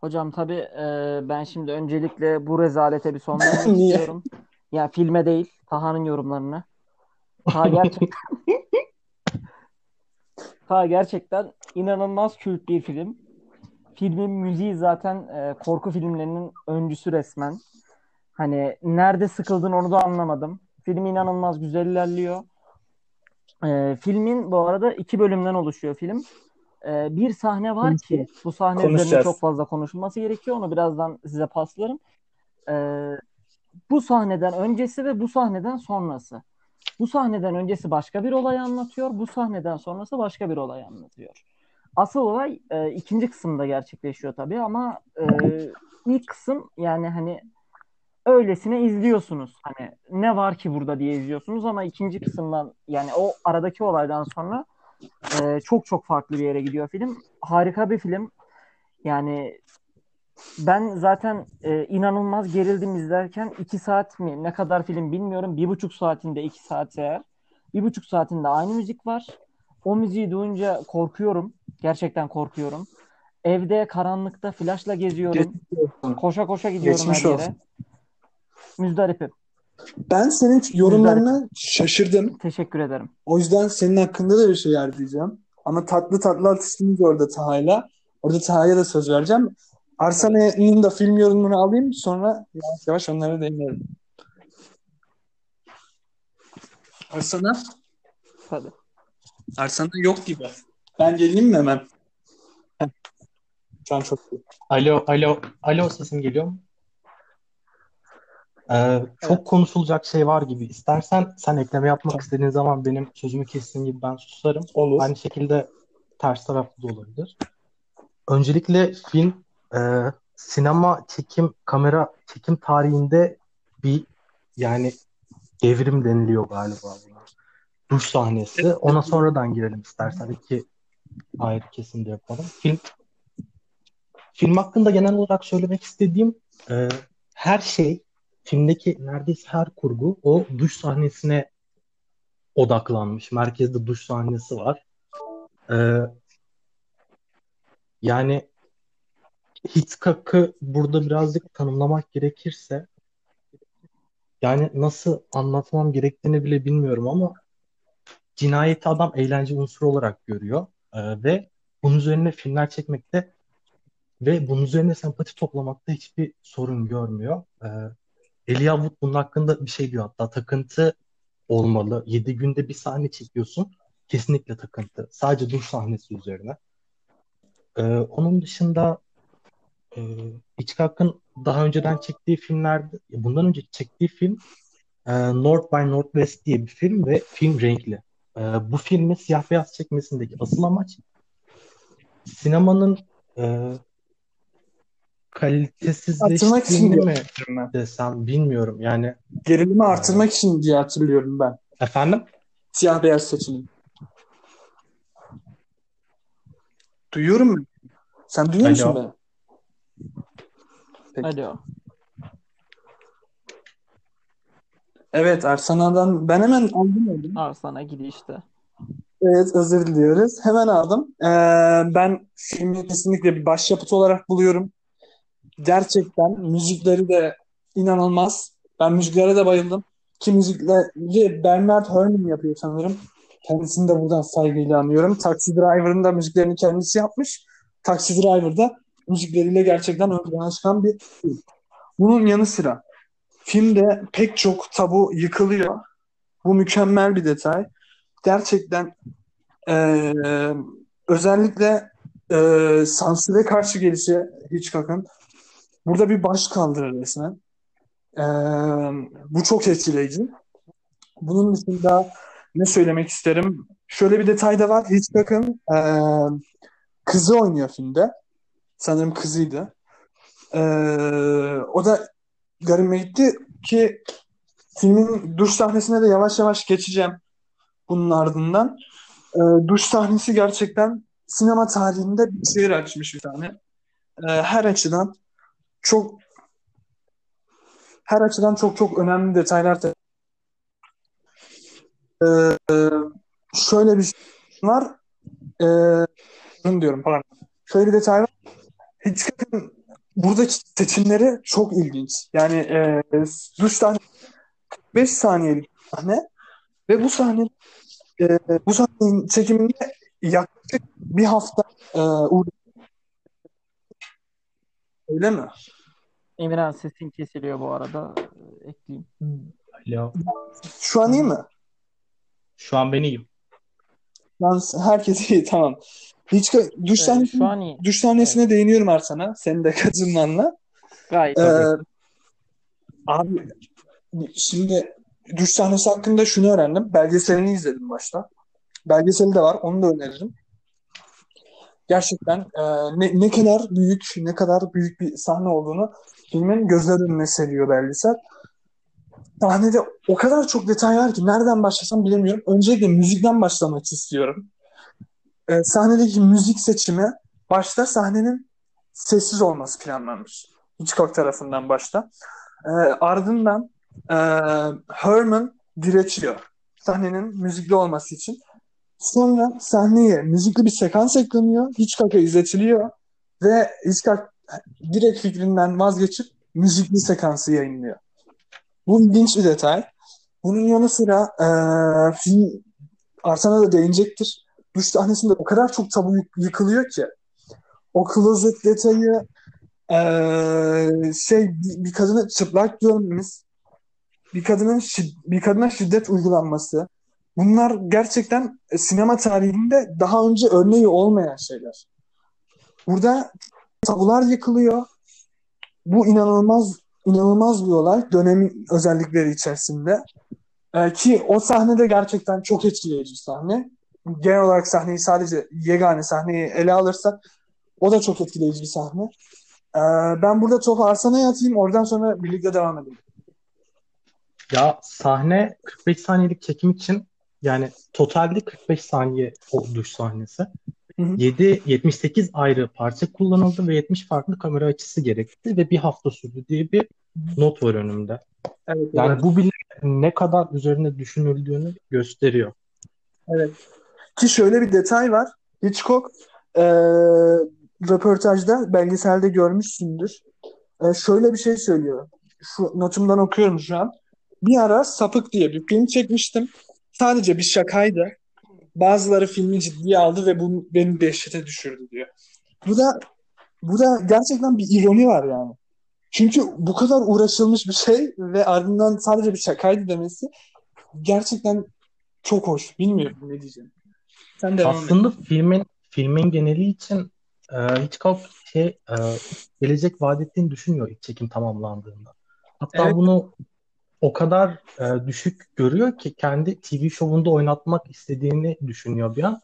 Hocam tabii e, ben şimdi öncelikle bu rezalete bir son vermek <laughs> istiyorum. Ya filme değil, Taha'nın yorumlarını. Taha gerçekten <laughs> Taha gerçekten inanılmaz kült bir film. Filmin müziği zaten e, korku filmlerinin öncüsü resmen. Hani nerede sıkıldın onu da anlamadım. Film inanılmaz güzel ilerliyor. E, filmin bu arada iki bölümden oluşuyor film. E, bir sahne var ki bu sahne üzerine çok fazla konuşulması gerekiyor. Onu birazdan size paslarım. E, bu sahneden öncesi ve bu sahneden sonrası. Bu sahneden öncesi başka bir olay anlatıyor. Bu sahneden sonrası başka bir olay anlatıyor. Asıl olay e, ikinci kısımda gerçekleşiyor tabii ama e, ilk kısım yani hani öylesine izliyorsunuz. Hani ne var ki burada diye izliyorsunuz ama ikinci kısımdan yani o aradaki olaydan sonra e, çok çok farklı bir yere gidiyor film. Harika bir film. Yani ben zaten e, inanılmaz gerildim izlerken. iki saat mi ne kadar film bilmiyorum. Bir buçuk saatinde iki saat eğer. Bir buçuk saatinde aynı müzik var. O müziği duyunca korkuyorum. Gerçekten korkuyorum. Evde karanlıkta flaşla geziyorum. Koşa koşa gidiyorum Geçmiş her yere. olsun. Müzdaripim. Ben senin yorumlarına şaşırdım. Teşekkür ederim. O yüzden senin hakkında da bir şey yer diyeceğim. Ama tatlı tatlı atıştınız orada Taha'yla. Orada Taha'ya da söz vereceğim. Arsenal'in da film yorumunu alayım sonra yavaş yavaş onlara değinelim. Arsana? Tabii. Arsana yok gibi. Ben geleyim mi hemen? Heh. Şu an çok iyi. Alo, alo, alo sesim geliyor mu? Ee, çok konuşulacak şey var gibi. İstersen sen ekleme yapmak istediğin zaman benim sözümü kestiğin gibi ben susarım. Olur. Aynı şekilde ters taraflı da olabilir. Öncelikle film e, sinema çekim, kamera çekim tarihinde bir yani devrim deniliyor galiba buna. Duş sahnesi. Ona sonradan girelim istersen. iki ayrı kesimde yapalım. Film film hakkında genel olarak söylemek istediğim e, her şey filmdeki neredeyse her kurgu o duş sahnesine odaklanmış. Merkezde duş sahnesi var. Ee, yani Hitchcock'ı burada birazcık tanımlamak gerekirse yani nasıl anlatmam gerektiğini bile bilmiyorum ama cinayeti adam eğlence unsuru olarak görüyor Ee, ve bunun üzerine filmler çekmekte ve bunun üzerine sempati toplamakta hiçbir sorun görmüyor. Ee, Elijah Wood bunun hakkında bir şey diyor hatta takıntı olmalı. 7 günde bir sahne çekiyorsun. Kesinlikle takıntı. Sadece duş sahnesi üzerine. Ee, onun dışında e, Hitchcock'ın daha önceden çektiği filmlerde, bundan önce çektiği film e, North by Northwest diye bir film ve film renkli. E, bu filmi siyah beyaz çekmesindeki asıl amaç sinemanın e, kalitesizleştiğini mi ben. desem bilmiyorum. Yani Gerilimi artırmak için diye hatırlıyorum ben. efendim Siyah beyaz seçeneği. Duyuyorum mu? Sen duyuyor musun Alo. beni? Peki. Alo. Evet Arsenal'dan ben hemen aldım onu. Arslan'a gidişte. Evet özür diliyoruz. Hemen aldım. Ee, ben filmi kesinlikle bir başyapıt olarak buluyorum. Gerçekten müzikleri de inanılmaz. Ben müziklere de bayıldım. Ki müzikleri Bernard Herrmann yapıyor sanırım. Kendisini de buradan saygıyla anıyorum. Taxi Driver'ın da müziklerini kendisi yapmış. Taxi Driver'da müzikleriyle gerçekten ön plana çıkan bir film. Bunun yanı sıra filmde pek çok tabu yıkılıyor. Bu mükemmel bir detay. Gerçekten eee, özellikle eee sansüre karşı gelişi Hitchcock'ın burada bir baş kaldırır resmen. Eee, bu çok etkileyici. Bunun dışında ne söylemek isterim? Şöyle bir detay da var. Hitchcock'ın eee, kızı oynuyor filmde. Sanırım kızıydı. Eee, o da garibime gitti ki filmin duş sahnesine de yavaş yavaş geçeceğim bunun ardından. Eee, duş sahnesi gerçekten sinema tarihinde bir şehir açmış bir tane. Eee, her açıdan çok her açıdan çok çok önemli detaylar. Eee, şöyle bir şey var. Şunu diyorum pardon. Şöyle bir detay var. Hitchcock'ın buradaki seçimleri çok ilginç. Yani eee duş sahnesi 5 saniyelik bir sahne ve bu sahne eee, bu sahnenin çekiminde yaklaşık bir hafta eee uğraşıyor. Öyle mi? Emirhan sesin kesiliyor bu arada. Ee, Ekleyeyim. alo. Şu an iyi mi? Şu an ben iyiyim. Ben herkes iyi tamam. Hiç duş Ee, sahnesi şu an iyi. duş sahnesine değiniyorum Ersan'a. Senin de katılmanla. Gayet Ee, abi şimdi duş sahnesi hakkında şunu öğrendim. Belgeselini izledim başta. Belgeseli de var. Onu da öneririm. Gerçekten e, ne, ne kadar büyük ne kadar büyük bir sahne olduğunu filmin gözler önüne seriyor belgesel. Sahnede o kadar çok detay var ki nereden başlasam bilemiyorum. Öncelikle müzikten başlamak istiyorum. E, sahnedeki müzik seçimi başta sahnenin sessiz olması planlanmış. Hitchcock tarafından başta. E, ardından e, Herman diretiyor sahnenin müzikli olması için. Sonra sahneye müzikli bir sekans ekleniyor. Hitchcock'a izletiliyor ve Hitchcock direkt fikrinden vazgeçip müzikli sekansı yayınlıyor. Bu ilginç bir detay. Bunun yanı sıra e, film Arsen'a da değinecektir. Duş sahnesinde o kadar çok tabu yık- yıkılıyor ki. O klozet detayı e, şey bir, bir kadını çıplak görmemiz, bir kadının şid- bir kadına şiddet uygulanması. Bunlar gerçekten e, sinema tarihinde daha önce örneği olmayan şeyler. Burada tabular yıkılıyor. Bu inanılmaz inanılmaz bir olay dönemin özellikleri içerisinde. Ee, ki o sahnede gerçekten çok etkileyici sahne. Genel olarak sahneyi sadece yegane sahneyi ele alırsak o da çok etkileyici bir sahne. Ee, ben burada topu Arsena'ya atayım. Oradan sonra birlikte devam edelim. Ya sahne 45 saniyelik çekim için yani totalde 45 saniye duş sahnesi. Hı hı. 7 78 ayrı parça kullanıldı ve 70 farklı kamera açısı gerekti ve bir hafta sürdü diye bir not var önümde. Evet, Yani evet. bu bile ne kadar üzerine düşünüldüğünü gösteriyor. Evet. Ki şöyle bir detay var. Hitchcock e, röportajda belgeselde görmüşsündür. E, şöyle bir şey söylüyor. Şu notumdan okuyorum şu an. Bir ara Sapık diye bir film çekmiştim. Sadece bir şakaydı. Bazıları filmi ciddiye aldı ve bu beni dehşete düşürdü diyor. Bu da bu da gerçekten bir ironi var yani. Çünkü bu kadar uğraşılmış bir şey ve ardından sadece bir şakaydı demesi gerçekten çok hoş. Bilmiyorum ne diyeceğim. Sen devam et. Aslında filmin filmin geneli için e, Hitchcock şey e, gelecek vaat ettiğini düşünmüyor ilk çekim tamamlandığında. Hatta Evet. bunu o kadar e, düşük görüyor ki kendi TV şovunda oynatmak istediğini düşünüyor bir an.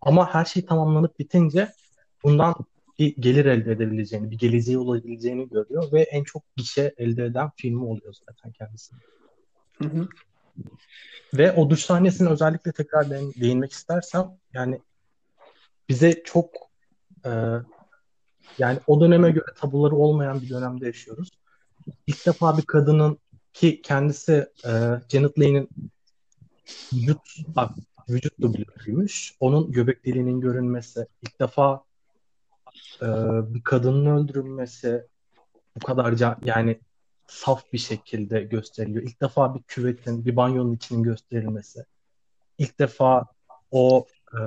Ama her şey tamamlanıp bitince bundan bir gelir elde edebileceğini, bir geleceği olabileceğini görüyor ve en çok gişe elde eden filmi oluyor zaten kendisi. Hı hı. Ve o duş sahnesine özellikle tekrar değin- değinmek istersem yani bize çok e, yani o döneme göre tabuları olmayan bir dönemde yaşıyoruz. İlk defa bir kadının ki kendisi e, Janet Leigh'in vücut bak, vücut dublörüymüş. Onun göbek deliğinin görünmesi, ilk defa e, bir kadının öldürülmesi bu kadarca yani saf bir şekilde gösteriliyor. İlk defa bir küvetin, bir banyonun içinin gösterilmesi. İlk defa o e,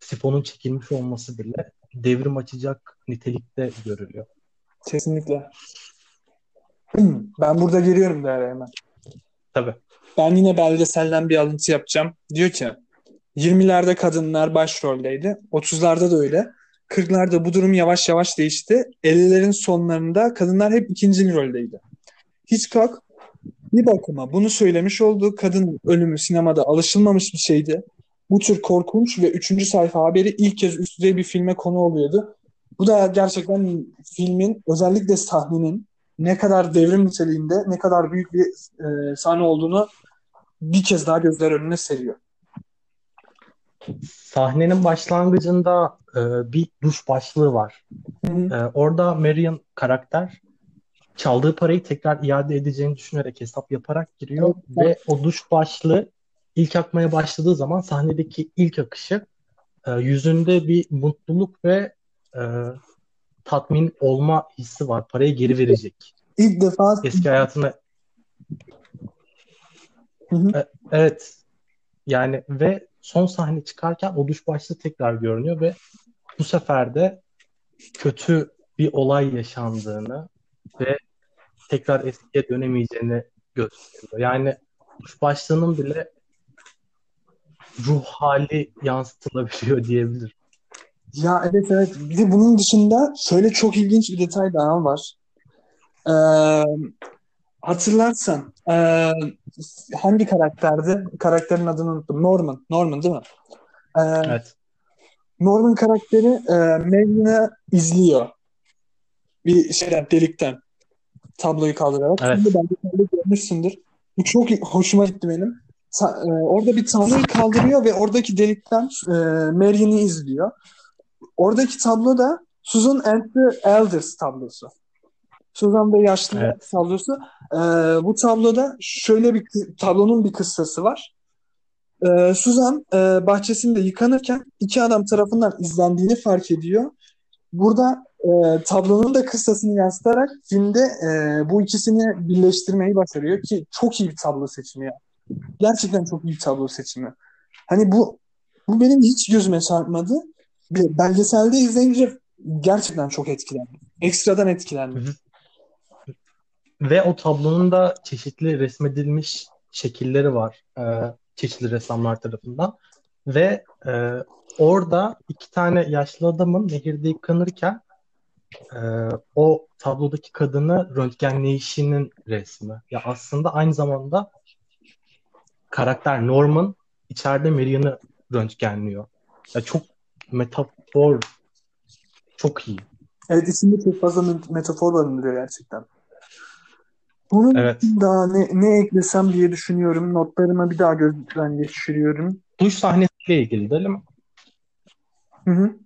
sifonun çekilmiş olması bile devrim açacak nitelikte görülüyor. Kesinlikle. <clears throat> Ben burada giriyorum değerli hemen. Tabii. Ben yine belgeselden bir alıntı yapacağım. Diyor ki 20'lerde kadınlar başroldeydi. 30'larda da öyle. 40'larda bu durum yavaş yavaş değişti. 50'lerin sonlarında kadınlar hep ikinci roldeydi. Hitchcock bir bakıma bunu söylemiş olduğu kadın ölümü sinemada alışılmamış bir şeydi. Bu tür korkunç ve üçüncü sayfa haberi ilk kez üst düzey bir filme konu oluyordu. Bu da gerçekten filmin özellikle sahnenin ne kadar devrim niteliğinde ne kadar büyük bir e, sahne olduğunu bir kez daha gözler önüne seriyor. Sahnenin başlangıcında e, bir duş başlığı var. Hı hı. E, orada Marion karakter çaldığı parayı tekrar iade edeceğini düşünerek hesap yaparak giriyor Evet. ve o duş başlığı ilk akmaya başladığı zaman sahnedeki ilk akışı e, yüzünde bir mutluluk ve e, tatmin olma hissi var. Parayı geri verecek. İlk defa Eski hayatına Hı hı. E, evet yani ve son sahne çıkarken o duş başlığı tekrar görünüyor ve bu sefer de kötü bir olay yaşandığını ve tekrar eskiye dönemeyeceğini gösteriyor. Yani başlığının bile ruh hali yansıtılabiliyor diyebilirim. Ya evet evet. Bir de bunun dışında şöyle çok ilginç bir detay daha var. Ee, hatırlarsan ee, hangi karakterdi? Karakterin adını unuttum. Norman. Norman değil mi? Ee, Evet. Norman karakteri e, Marion'ı izliyor. Bir şeyden delikten tabloyu kaldırarak. Evet. Şimdi belgeselde görmüşsündür. Bu çok hoşuma gitti benim. Sa- e, orada bir tabloyu kaldırıyor ve oradaki delikten e, Marion'ı izliyor. Oradaki tablo da Susan and the Elders tablosu. Susan ve yaşlı Evet. tablosu. E, bu tabloda şöyle bir tablonun bir kıssası var. E, Susan e, bahçesinde yıkanırken iki adam tarafından izlendiğini fark ediyor. Burada e, tablonun da kıssasını yansıtarak filmde e, bu ikisini birleştirmeyi başarıyor ki çok iyi bir tablo seçimi ya. Gerçekten çok iyi bir tablo seçimi. Hani bu bu benim hiç gözüme çarpmadı. Bir belgeselde izleyince gerçekten çok etkilendim. Ekstradan etkilendim. Ve o tablonun da çeşitli resmedilmiş şekilleri var e, çeşitli ressamlar tarafından. Ve e, orada iki tane yaşlı adamın nehirde yıkanırken e, o tablodaki kadını röntgenleyişinin resmi. Ya aslında aynı zamanda karakter Norman içeride Marion'ı röntgenliyor. Ya çok metafor çok iyi. Evet içinde çok fazla met- metafor barındırıyor gerçekten. Bunun Evet. daha ne, ne eklesem diye düşünüyorum. Notlarıma bir daha gözden geçiriyorum. Duş sahnesiyle ilgili değil mi? Hı hı.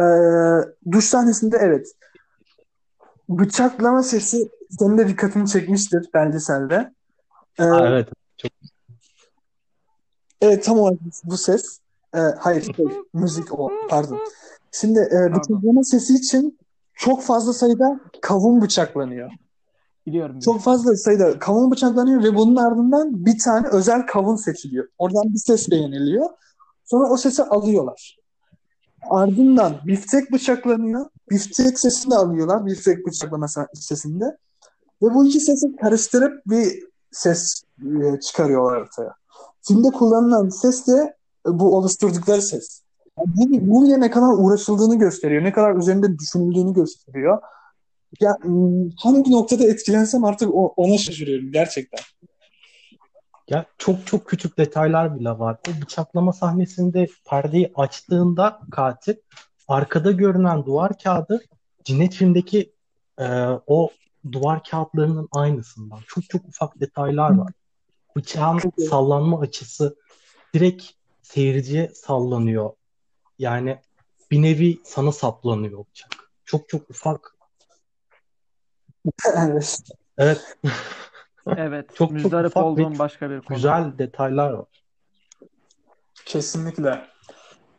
Ee, duş sahnesinde evet. Bıçaklama sesi senin de dikkatini çekmiştir belgeselde. Ee, Ha, evet. Çok Evet tam olarak bu ses. Ee, hayır şey, müzik o pardon. Şimdi e, bıçaklama sesi için çok fazla sayıda kavun bıçaklanıyor. Biliyorum. Çok fazla sayıda kavun bıçaklanıyor ve bunun ardından bir tane özel kavun seçiliyor. Oradan bir ses beğeniliyor. Sonra o sesi alıyorlar. Ardından biftek bıçaklanıyor. Biftek sesini de alıyorlar. Biftek bıçaklama sesinde. Ve bu iki sesi karıştırıp bir ses e, çıkarıyorlar ortaya. Filmde kullanılan ses de e, bu oluşturdukları ses. Yani bu, bu ne kadar uğraşıldığını gösteriyor. Ne kadar üzerinde düşünüldüğünü gösteriyor. Ya m, hangi noktada etkilensem artık ona şaşırıyorum gerçekten. Ya çok çok küçük detaylar bile var. O bıçaklama sahnesinde perdeyi açtığında katil arkada görünen duvar kağıdı Cinnet filmdeki e, o duvar kağıtlarının aynısından. Çok çok ufak detaylar var. Bıçağın sallanma açısı direkt seyirciye sallanıyor. Yani bir nevi sana saplanıyor bıçak. Çok çok ufak. Evet. <laughs> Evet, Evet. Çok çok müzdarip ufak olduğum başka bir konu. güzel detaylar var. Kesinlikle.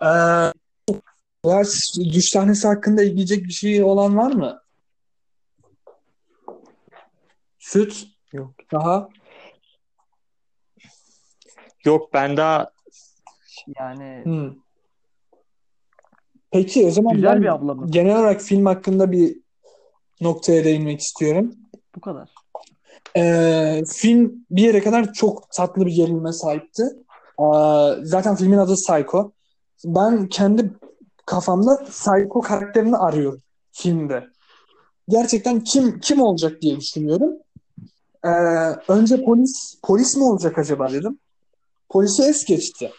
Ee, düş sahnesi hakkında ekleyecek bir şey olan var mı? Süt? Yok. Daha? Yok ben daha Yani Hmm. Peki o zaman güzel ben bir ablamız. genel olarak film hakkında bir noktaya değinmek istiyorum. Bu kadar. Ee, film bir yere kadar çok tatlı bir gerilime sahipti. Aa, zaten filmin adı Psycho. Ben kendi kafamda Psycho karakterini arıyorum filmde. Gerçekten kim kim olacak diye düşünüyorum. Ee, önce polis polis mi olacak acaba dedim. Polisi es geçti.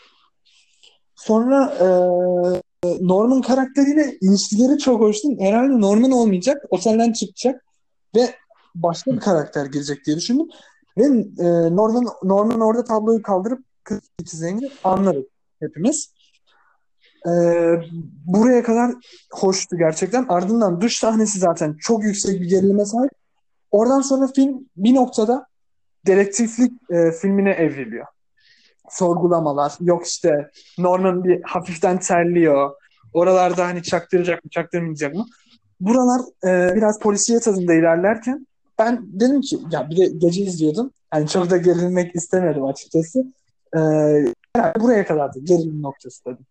Sonra e, Norman karakteriyle ilişkileri çok hoştu. Herhalde Norman olmayacak. Otelden çıkacak ve başka bir karakter girecek diye düşündüm. Ve e, Norman, Norman orada tabloyu kaldırıp kız ikizlerini anladık hepimiz. E, buraya kadar hoştu gerçekten. Ardından duş sahnesi zaten çok yüksek bir gerilime sahip. Oradan sonra film bir noktada dedektiflik e, filmine evriliyor. Sorgulamalar. Yok işte Norman bir hafiften terliyor. Oralarda hani çaktıracak mı çaktırmayacak mı? Buralar e, biraz polisiye tadında ilerlerken ben dedim ki ya bir de gece izliyordum. Yani çok da gerilmek istemedim açıkçası. E, herhalde buraya kadardı gerilim noktası dedim.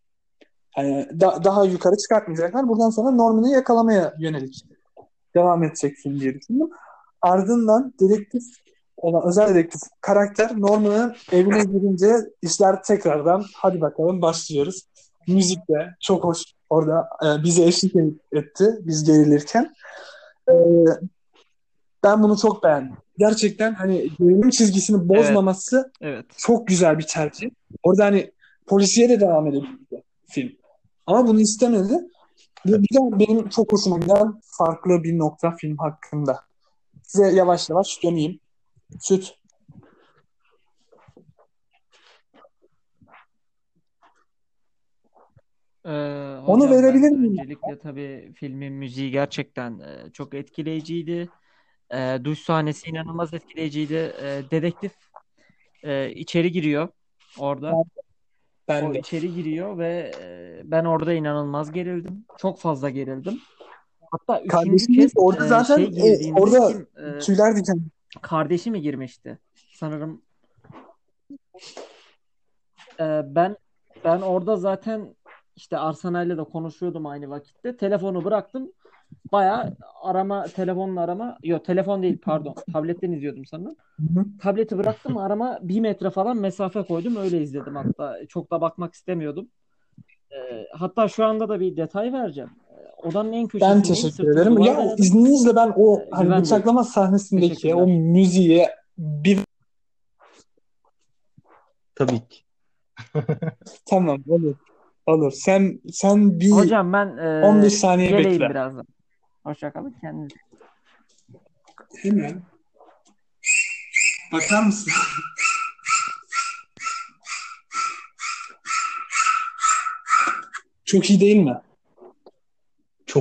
Yani da- daha yukarı çıkartmayacaklar. Buradan sonra Norman'ı yakalamaya yönelik devam edecek film diye düşündüm. Ardından dedektif olan özel dedektif karakter Norman'ın evine girince işler tekrardan hadi bakalım başlıyoruz. Müzik de çok hoş orada e, bize eşlik etti biz gerilirken. E, ben bunu çok beğendim. Gerçekten hani gerilim çizgisini bozmaması Evet. çok güzel bir tercih. Orada hani polisiye de devam edebilirdi film. Ama bunu istemedi. Ve bir de benim çok hoşuma giden farklı bir nokta film hakkında. Size yavaş yavaş döneyim. Süt. Ee, Onu hocam verebilir ben miyim? öncelikle tabii filmin müziği gerçekten e, çok etkileyiciydi. E, duş sahnesi inanılmaz etkileyiciydi. E, dedektif e, içeri giriyor orada. Ben O de. içeri giriyor ve e, ben orada inanılmaz gerildim. Çok fazla gerildim. Hatta üçüncü kez orada e, zaten şey e, orada kim, e, tüyler diken. Kardeşi mi girmişti? Sanırım e, ben ben orada zaten işte Arsenal'le de konuşuyordum aynı vakitte. Telefonu bıraktım. Bayağı arama telefonla arama yok telefon değil pardon tabletten izliyordum sanırım. Tableti bıraktım arama bir metre falan mesafe koydum öyle izledim hatta çok da bakmak istemiyordum. E, hatta şu anda da bir detay vereceğim. Odanın en Ben köşesindeyim. teşekkür ederim. Ya izninizle ben o Ee, hani bıçaklama sahnesindeki o müziği bir Tabii ki. <laughs> tamam olur. Olur. Sen sen bir Hocam ben e, 15 saniye geleyim bekle. birazdan. Hoşçakalın kendinize. Hemen. Bakar mısın? Çok iyi değil mi?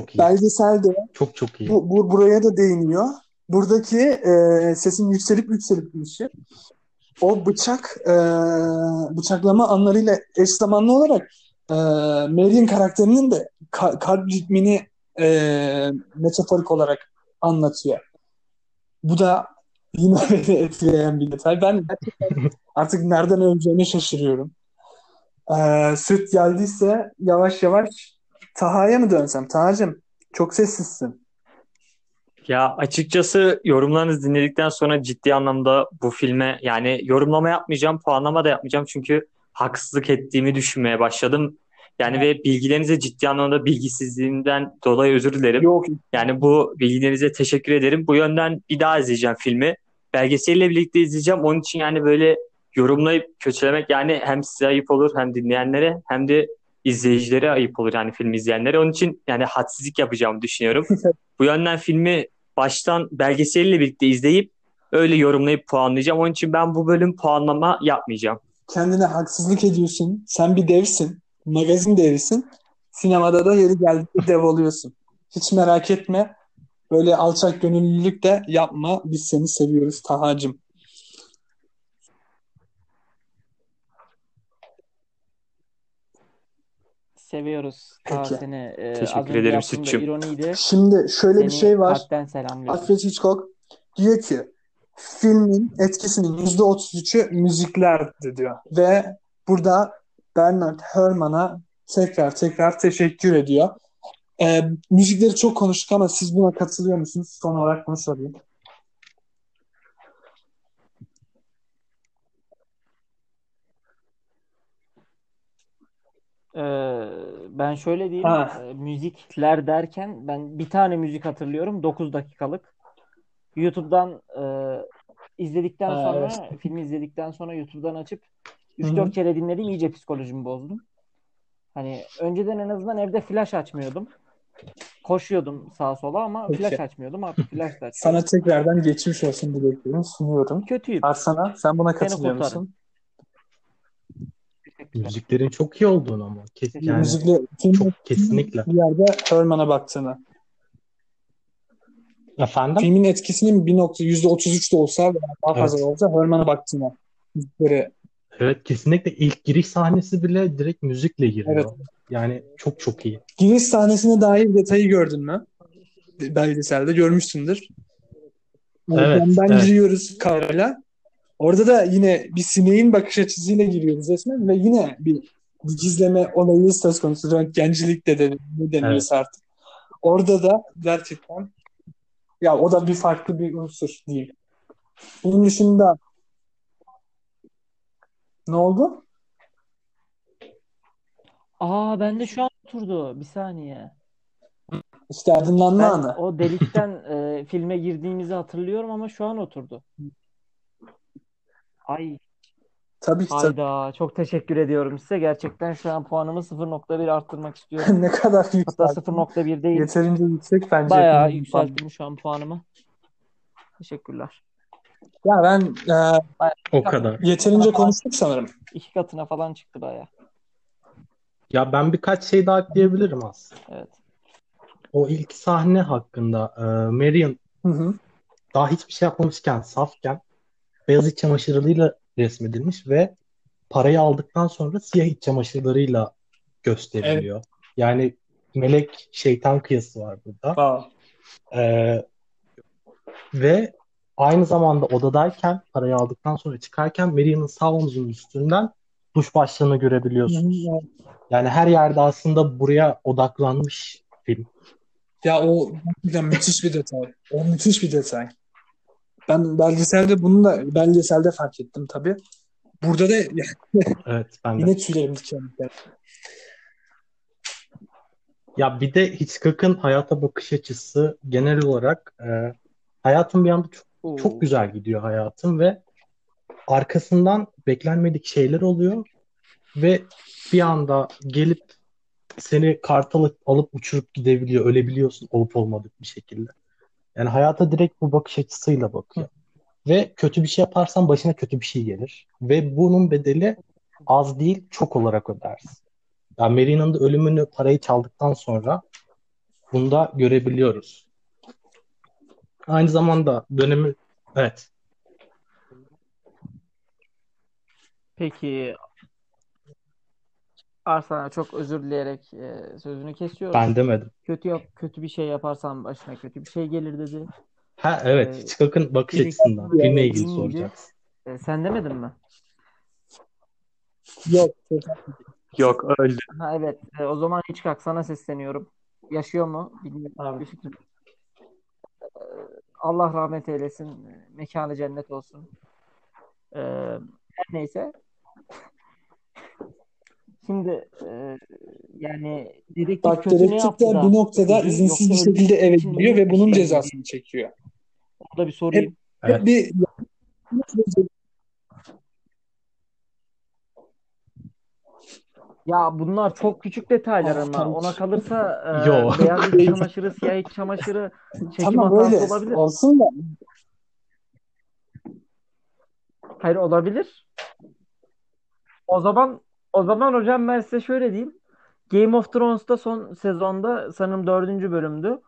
Çok iyi. Belgeselde Çok çok iyi. bu, bu buraya da değiniyor. buradaki e, sesin yükselip yükselip gidişi o bıçak e, bıçaklama anlarıyla eş zamanlı olarak e, Marion karakterinin de ka- kalp ritmini e, metaforik olarak anlatıyor. Bu da yine <laughs> beni etkileyen bir detay. Ben artık nereden öleceğini şaşırıyorum. Ee, süt geldiyse yavaş yavaş Taha'ya mı dönsem? Taha'cığım çok sessizsin. Ya açıkçası yorumlarınızı dinledikten sonra ciddi anlamda bu filme yani yorumlama yapmayacağım, puanlama da yapmayacağım çünkü haksızlık ettiğimi düşünmeye başladım. Yani ve bilgilerinize ciddi anlamda bilgisizliğimden dolayı özür dilerim. Yok Yani bu bilgilerinize teşekkür ederim. Bu yönden bir daha izleyeceğim filmi. Belgeselle birlikte izleyeceğim. Onun için yani böyle yorumlayıp kötülemek yani hem size ayıp olur hem dinleyenlere hem de izleyicilere ayıp olur yani film izleyenlere. Onun için yani hadsizlik yapacağımı düşünüyorum. <laughs> Bu yönden filmi baştan belgeseliyle birlikte izleyip öyle yorumlayıp puanlayacağım. Onun için ben bu bölüm puanlama yapmayacağım. kendine haksızlık ediyorsun. Sen bir devsin. Magazin devisin. Sinemada da yeri geldiğinde dev oluyorsun. Hiç merak etme. Böyle alçak gönüllülük de yapma. Biz seni seviyoruz Taha'cığım. Seviyoruz. Peki. seni e, Teşekkür ederim Sütçüm. ironiydi. Şimdi şöyle bir Seni şey var. Alfred Hitchcock diyor ki filmin etkisinin %33'ü müziklerdi diyor. Ve burada Bernard Herrmann'a tekrar tekrar teşekkür ediyor. Ee, müzikleri çok konuştuk ama siz buna katılıyor musunuz? Son olarak bunu sorayım. Ben şöyle diyeyim. Ha. e, müzikler derken ben bir tane müzik hatırlıyorum. 9 dakikalık. YouTube'dan e, izledikten Ha, sonra evet. filmi izledikten sonra YouTube'dan açıp Hı hı. 3-4 kere dinledim. iyice psikolojimi bozdum. Hani önceden en azından evde flash açmıyordum. Koşuyordum sağa sola ama Peki. flash açmıyordum. Artık <laughs> flash da açıyorum. Sana tekrardan geçmiş olsun dileklerimi sunuyorum. Kötüyüm. Arslan'a sen buna katılıyor musun? Müziklerin çok iyi olduğunu ama. Kes, yani Müzikle çok kesinlikle. bir yerde Herman'a baktığını. Efendim? Filmin etkisinin bir nokta %33 de olsa veya daha fazla Evet. olsa Herman'a baktığına. Müzikleri Evet kesinlikle ilk giriş sahnesi bile direkt müzikle giriyor. Evet. Yani çok çok iyi. Giriş sahnesine dair detayı gördün mü? Belgeselde görmüşsündür. Evet, Önden evet. giriyoruz kamerayla. Orada da yine bir sineğin bakış açısıyla giriyoruz resmen ve yine bir, bir gizleme olayı söz konusu. Röntgencilik de de- ne deniyorsa artık. Orada da gerçekten ya o da bir farklı bir unsur değil. Bunun dışında ne oldu? Aa bende şu an oturdu. Bir saniye. İşte aydınlanma Ben anı. o delikten e, filme girdiğimizi hatırlıyorum ama şu an oturdu. Ay Tabii ki tabii. hayda çok teşekkür ediyorum size. Gerçekten şu an puanımı 0.1 arttırmak istiyorum. <laughs> ne kadar Hatta yükseltti. 0.1 değil. Yeterince yüksek bence. Bayağı yükselttim şu an puanımı. Teşekkürler. Ya ben e, O kadar. yeterince konuştuk sanırım. İki katına falan çıktı bayağı. Ya ben birkaç şey daha ekleyebilirim aslında. Evet. O ilk sahne hakkında e, Marion Hı hı. daha hiçbir şey yapmamışken, safken beyaz iç çamaşırıyla resmedilmiş ve parayı aldıktan sonra siyah iç çamaşırlarıyla gösteriliyor. Yani melek şeytan kıyası var burada. Wow. Ee, ve aynı zamanda odadayken parayı aldıktan sonra çıkarken Marion'ın sağ omzunun üstünden duş başlığını görebiliyorsunuz. Yani her yerde aslında buraya odaklanmış film. Ya o gerçekten müthiş bir detay. O müthiş bir detay. Ben belgeselde bunu da belgeselde fark ettim tabii. Burada da <laughs> Evet ben de. yine tüylerim diken diken. Ya bir de Hitchcock'ın hayata bakış açısı genel olarak e, hayatın bir anda çok, Oo. çok güzel gidiyor hayatın ve arkasından beklenmedik şeyler oluyor ve bir anda gelip seni kartal alıp uçurup gidebiliyor, ölebiliyorsun olup olmadık bir şekilde. Yani hayata direkt bu bakış açısıyla bakıyor. Ve kötü bir şey yaparsan başına kötü bir şey gelir. Ve bunun bedeli az değil, çok olarak ödersin. Yani Mary'nin de ölümünü parayı çaldıktan sonra bunu da görebiliyoruz. Aynı zamanda dönemi evet Peki Arslan'a çok özür dileyerek e, sözünü kesiyoruz. ben demedim. Kötü yap, kötü bir şey yaparsan başına kötü bir şey gelir dedi. Ha evet Ee, Hitchcock'ın bakış açısından filmle ilgili soracaksın. e, sen demedin mi? Yok. Yok öldü. Ha evet. E, o zaman Hitchcock sana sesleniyorum. Yaşıyor mu? Bilmiyorum. Abi. Bir fikrim. E, Allah rahmet eylesin. Mekanı cennet olsun. E, her neyse. Şimdi e, yani dedektif Bak kötü ne yaptı da bir noktada öldü, izinsiz bir şekilde eve için gidiyor ve bunun şey cezasını çekiyor. Onu da bir sorayım. Evet. Hep bir Ya bunlar çok küçük detaylar ama ona kalırsa e, Yo. beyaz iç çamaşırı, siyah iç çamaşırı <laughs> çekim tamam hatası öyle olabilir. olsun da Hayır olabilir. O zaman o zaman hocam ben size şöyle diyeyim. Game of Thrones'ta son sezonda sanırım dördüncü bölümdü.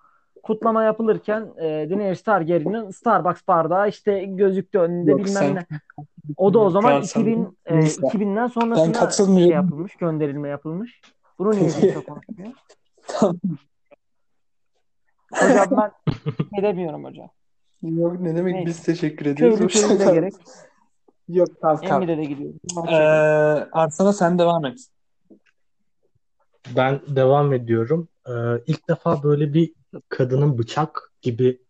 Kutlama yapılırken e, Daenerys Targaryen'in Starbucks bardağı işte gözüktü önünde Yok, bilmem sen- ne. <laughs> O da o zaman Ya sen- 2000 e, Neyse. 2000'den Ben sonrasına şey yapılmış, gönderilme yapılmış. Bunu niye kimse konuşmuyor? <laughs> Tamam. Hocam ben ne demiyorum hocam. Yok ne demek Neyse. biz teşekkür ediyoruz. De <laughs> gerek. Yok kalk. Emre'de de gidiyorum. Ee, Arslan'a sen devam et. Ben devam ediyorum. Ee, ilk defa böyle bir kadının bıçak gibi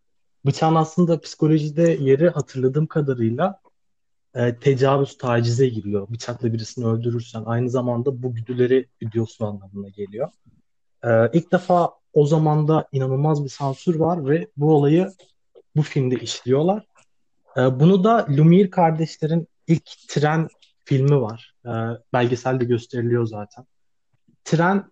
bıçağın aslında psikolojide yeri hatırladığım kadarıyla e, tecavüz, tacize giriyor. Bıçakla birisini öldürürsen aynı zamanda bu güdüleri güdüyorsun anlamına geliyor. Ee, ilk defa o zamanda inanılmaz bir sansür var ve bu olayı bu filmde işliyorlar. Ee, bunu da Lumiere kardeşlerin ilk Tren filmi var. Ee, belgeselde gösteriliyor zaten. Tren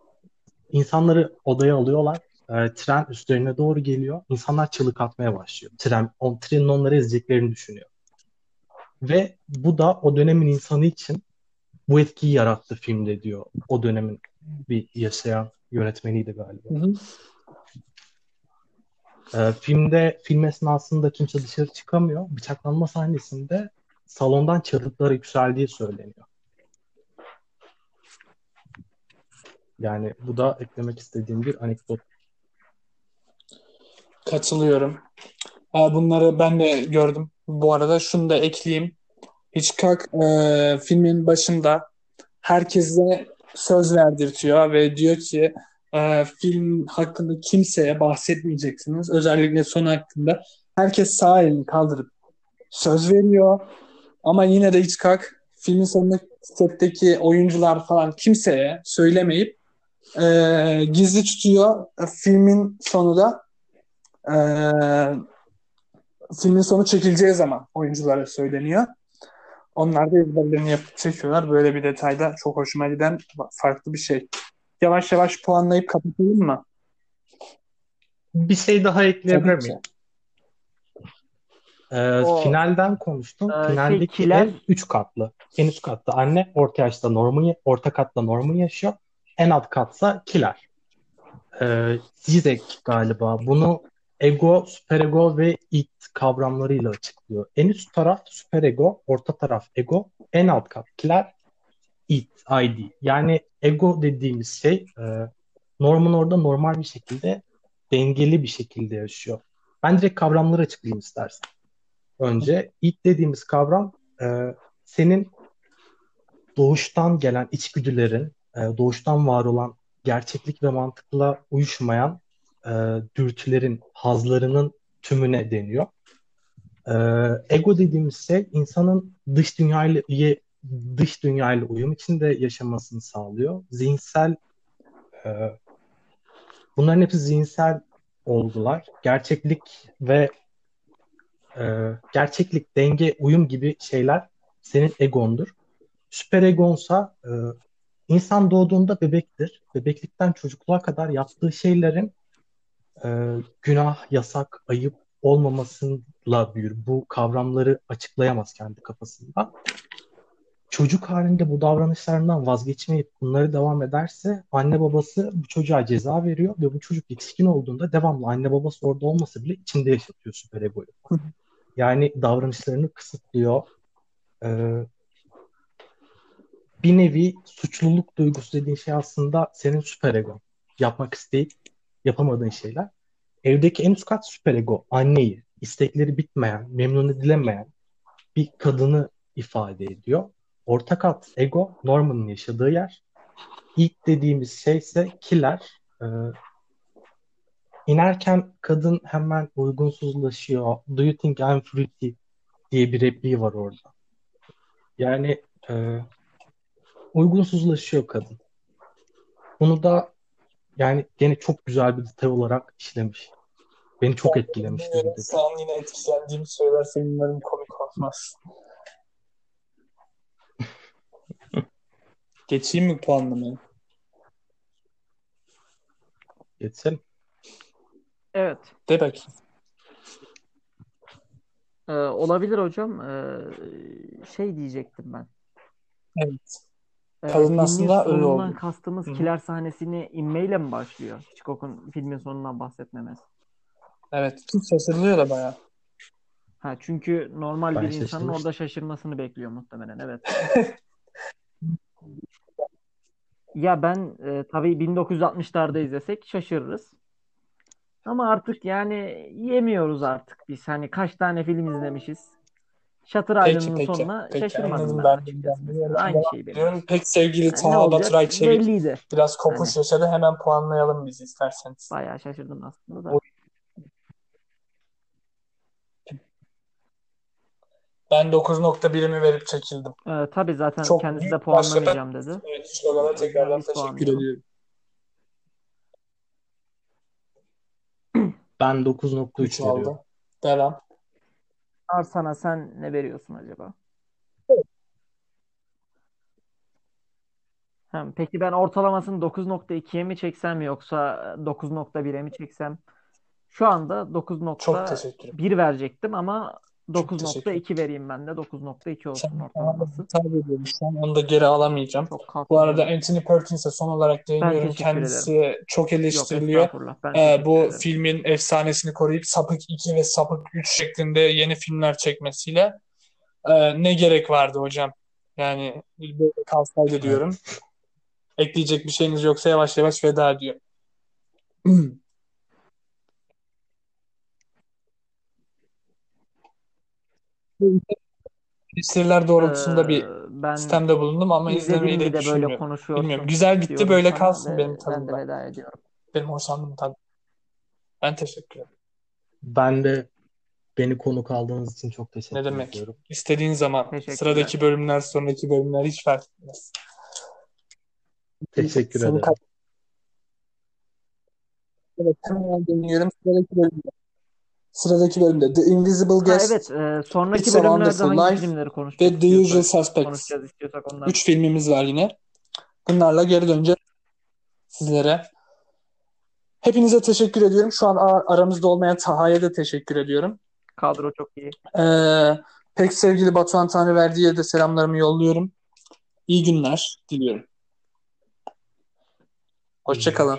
insanları odaya alıyorlar. Ee, tren üstlerine doğru geliyor. İnsanlar çığlık atmaya başlıyor. Tren, o trenin onları ezeceklerini düşünüyor. Ve bu da o dönemin insanı için bu etkiyi yarattı filmde diyor. O dönemin bir yaşayan yönetmeniydi galiba. Hı hı. Ee, filmde film esnasında kimse dışarı çıkamıyor. Bıçaklanma sahnesinde salondan çığlıklar yükseldiği söyleniyor. Yani bu da eklemek istediğim bir anekdot. Katılıyorum. Bunları ben de gördüm. Bu arada şunu da ekleyeyim. Hitchcock e, filmin başında herkese söz verdirtiyor ve diyor ki e, film hakkında kimseye bahsetmeyeceksiniz. Özellikle son hakkında. Herkes sağ elini kaldırıp söz veriyor. Ama yine de Hitchcock filmin sonunda setteki oyuncular falan kimseye söylemeyip e, gizli tutuyor. Filmin sonu da e, filmin sonu çekileceği zaman oyunculara söyleniyor. Onlar da ezberlerini yapıp çekiyorlar. Böyle bir detayda çok hoşuma giden farklı bir şey. Yavaş yavaş puanlayıp kapatalım mı? Bir şey daha ekleyebilir miyim? Ee, O- finalden konuştum. Ee, şey, Finaldeki Kiler- ev 3 katlı. En üst katta anne, orta yaşta Norman, orta katta Norman yaşıyor. En alt katsa Kiler. Ee, Zizek galiba. Bunu ego, süperego ve it kavramlarıyla açıklıyor. En üst taraf süperego, orta taraf ego, en alt kat Kiler, it, id. Yani ego dediğimiz şey e, Norman orada normal bir şekilde dengeli bir şekilde yaşıyor. Ben direkt kavramları açıklayayım istersen. Önce it dediğimiz kavram e, senin doğuştan gelen içgüdülerin, e, doğuştan var olan gerçeklik ve mantıkla uyuşmayan e, dürtülerin, hazlarının tümüne deniyor. E, ego dediğimiz şey insanın dış dünyayla dış dünyayla uyum içinde yaşamasını sağlıyor. Zihinsel e, bunların hepsi zihinsel olgular. Gerçeklik ve e, gerçeklik, denge, uyum gibi şeyler senin egondur. Süper egonsa e, insan doğduğunda bebektir. Bebeklikten çocukluğa kadar yaptığı şeylerin e, günah, yasak, ayıp olmamasıyla büyür. Bu kavramları açıklayamaz kendi kafasında. Çocuk halinde bu davranışlarından vazgeçmeyip bunları devam ederse anne babası bu çocuğa ceza veriyor ve bu çocuk yetişkin olduğunda devamlı anne babası orada olmasa bile içinde yaşatıyor süper egoyu. Yani davranışlarını kısıtlıyor. Ee, bir nevi suçluluk duygusu dediğin şey aslında senin süper ego. Yapmak isteyip yapamadığın şeyler. Evdeki en üst kat süper ego. Anneyi, istekleri bitmeyen, memnun edilemeyen bir kadını ifade ediyor. Orta kat ego Norman'ın yaşadığı yer. İlk dediğimiz şey ise killer. Ee, inerken kadın hemen uygunsuzlaşıyor. Do you think I'm fruity diye bir repliği var orada. Yani e, uygunsuzlaşıyor kadın. Bunu da yani gene çok güzel bir detay olarak işlemiş. Beni çok etkilemişti an yine etkilendiğimi söylersem umarım komik olmaz. Geçeyim mi puanlamaya? Geçelim. Evet. De bakayım. Ee, olabilir hocam. Ee, şey diyecektim ben. Evet. Ee, Kadının filmin aslında öyle oldu. kastımız Hı kiler sahnesini inmeyle mi başlıyor? Hitchcock'un filmin sonundan bahsetmemesi. Evet. Kim şaşırılıyor da bayağı. Ha, çünkü normal Ben bir insanın şaşırmıştım. orada şaşırmasını bekliyor muhtemelen. Evet. <laughs> Ya ben e, tabii 1960'larda izlesek şaşırırız. Ama artık yani yemiyoruz artık biz. Hani kaç tane film izlemişiz. Island'ın peki. sonuna Peki şaşırmadım ben ben. açıkçası Aynı şey benim. Pek sevgili Yani Taha olacak Baturay Çevik belliydi. biraz kopuş Hani yaşadı. Hemen puanlayalım biz isterseniz. bayağı şaşırdım aslında da. O- Ben 9.1'imi verip çekildim. Ee, tabii zaten Çok kendisi de başladı. puanlamayacağım dedi. Evet, O yüzden tekrardan biz teşekkür ediyorum. <clears throat> Ben 9.3 3 veriyorum. Devam. Arsana sen ne veriyorsun acaba? Hem, peki ben ortalamasını 9.2'ye mi çeksem yoksa 9.1'e mi çeksem? Şu anda Çok 9.1 teşekkür ederim. verecektim ama. 9.2 vereyim ben de 9.2 olsun ortalaması. hitap ediyorum. Şu an onu da geri alamayacağım. Çok Bu arada. Anthony Perkins'e son olarak değiniyorum. teşekkür ederim. Kendisi çok Yok eleştiriliyor. Ben Ee, bu ederim. filmin efsanesini koruyup Sapık 2 ve Sapık 3 şeklinde yeni filmler çekmesiyle e, ne gerek vardı hocam? Yani böyle kalsaydı diyorum. Ekleyecek bir şeyiniz yoksa yavaş yavaş veda ediyor. <clears throat> Eleştiriler doğrultusunda bir Ee, ben sistemde bulundum ama izlemeyi de bir de böyle düşünmüyorum. Bilmiyorum. konuşuyorsun Güzel bitti böyle kalsın ve benim ben de tadımda. veda ediyorum. Benim hoşlandığım tadı. Ben teşekkür ederim. Ben de beni konuk aldığınız için çok Ne teşekkür demek? ediyorum. İstediğin zaman sıradaki bölümler, sonraki bölümler hiç fark etmez. Teşekkür Seni ederim. Evet, hemen dönüyorum. Sıradaki bölümde. Sıradaki bölümde The Invisible Ha Guest, evet, e, sonraki It's bölümlerde hangi Life filmleri ve konuşacağız The Usual Suspects. konuşacağız istiyorsak onlar. Üç filmimiz var yine. Bunlarla geri döneceğiz sizlere. Hepinize teşekkür ediyorum. Şu an aramızda olmayan Taha'ya da teşekkür ediyorum. Kadro çok iyi. Ee, pek sevgili Batuhan Tanrıverdi'ye de selamlarımı yolluyorum. İyi günler diliyorum. İyi Hoşça günler. kalın.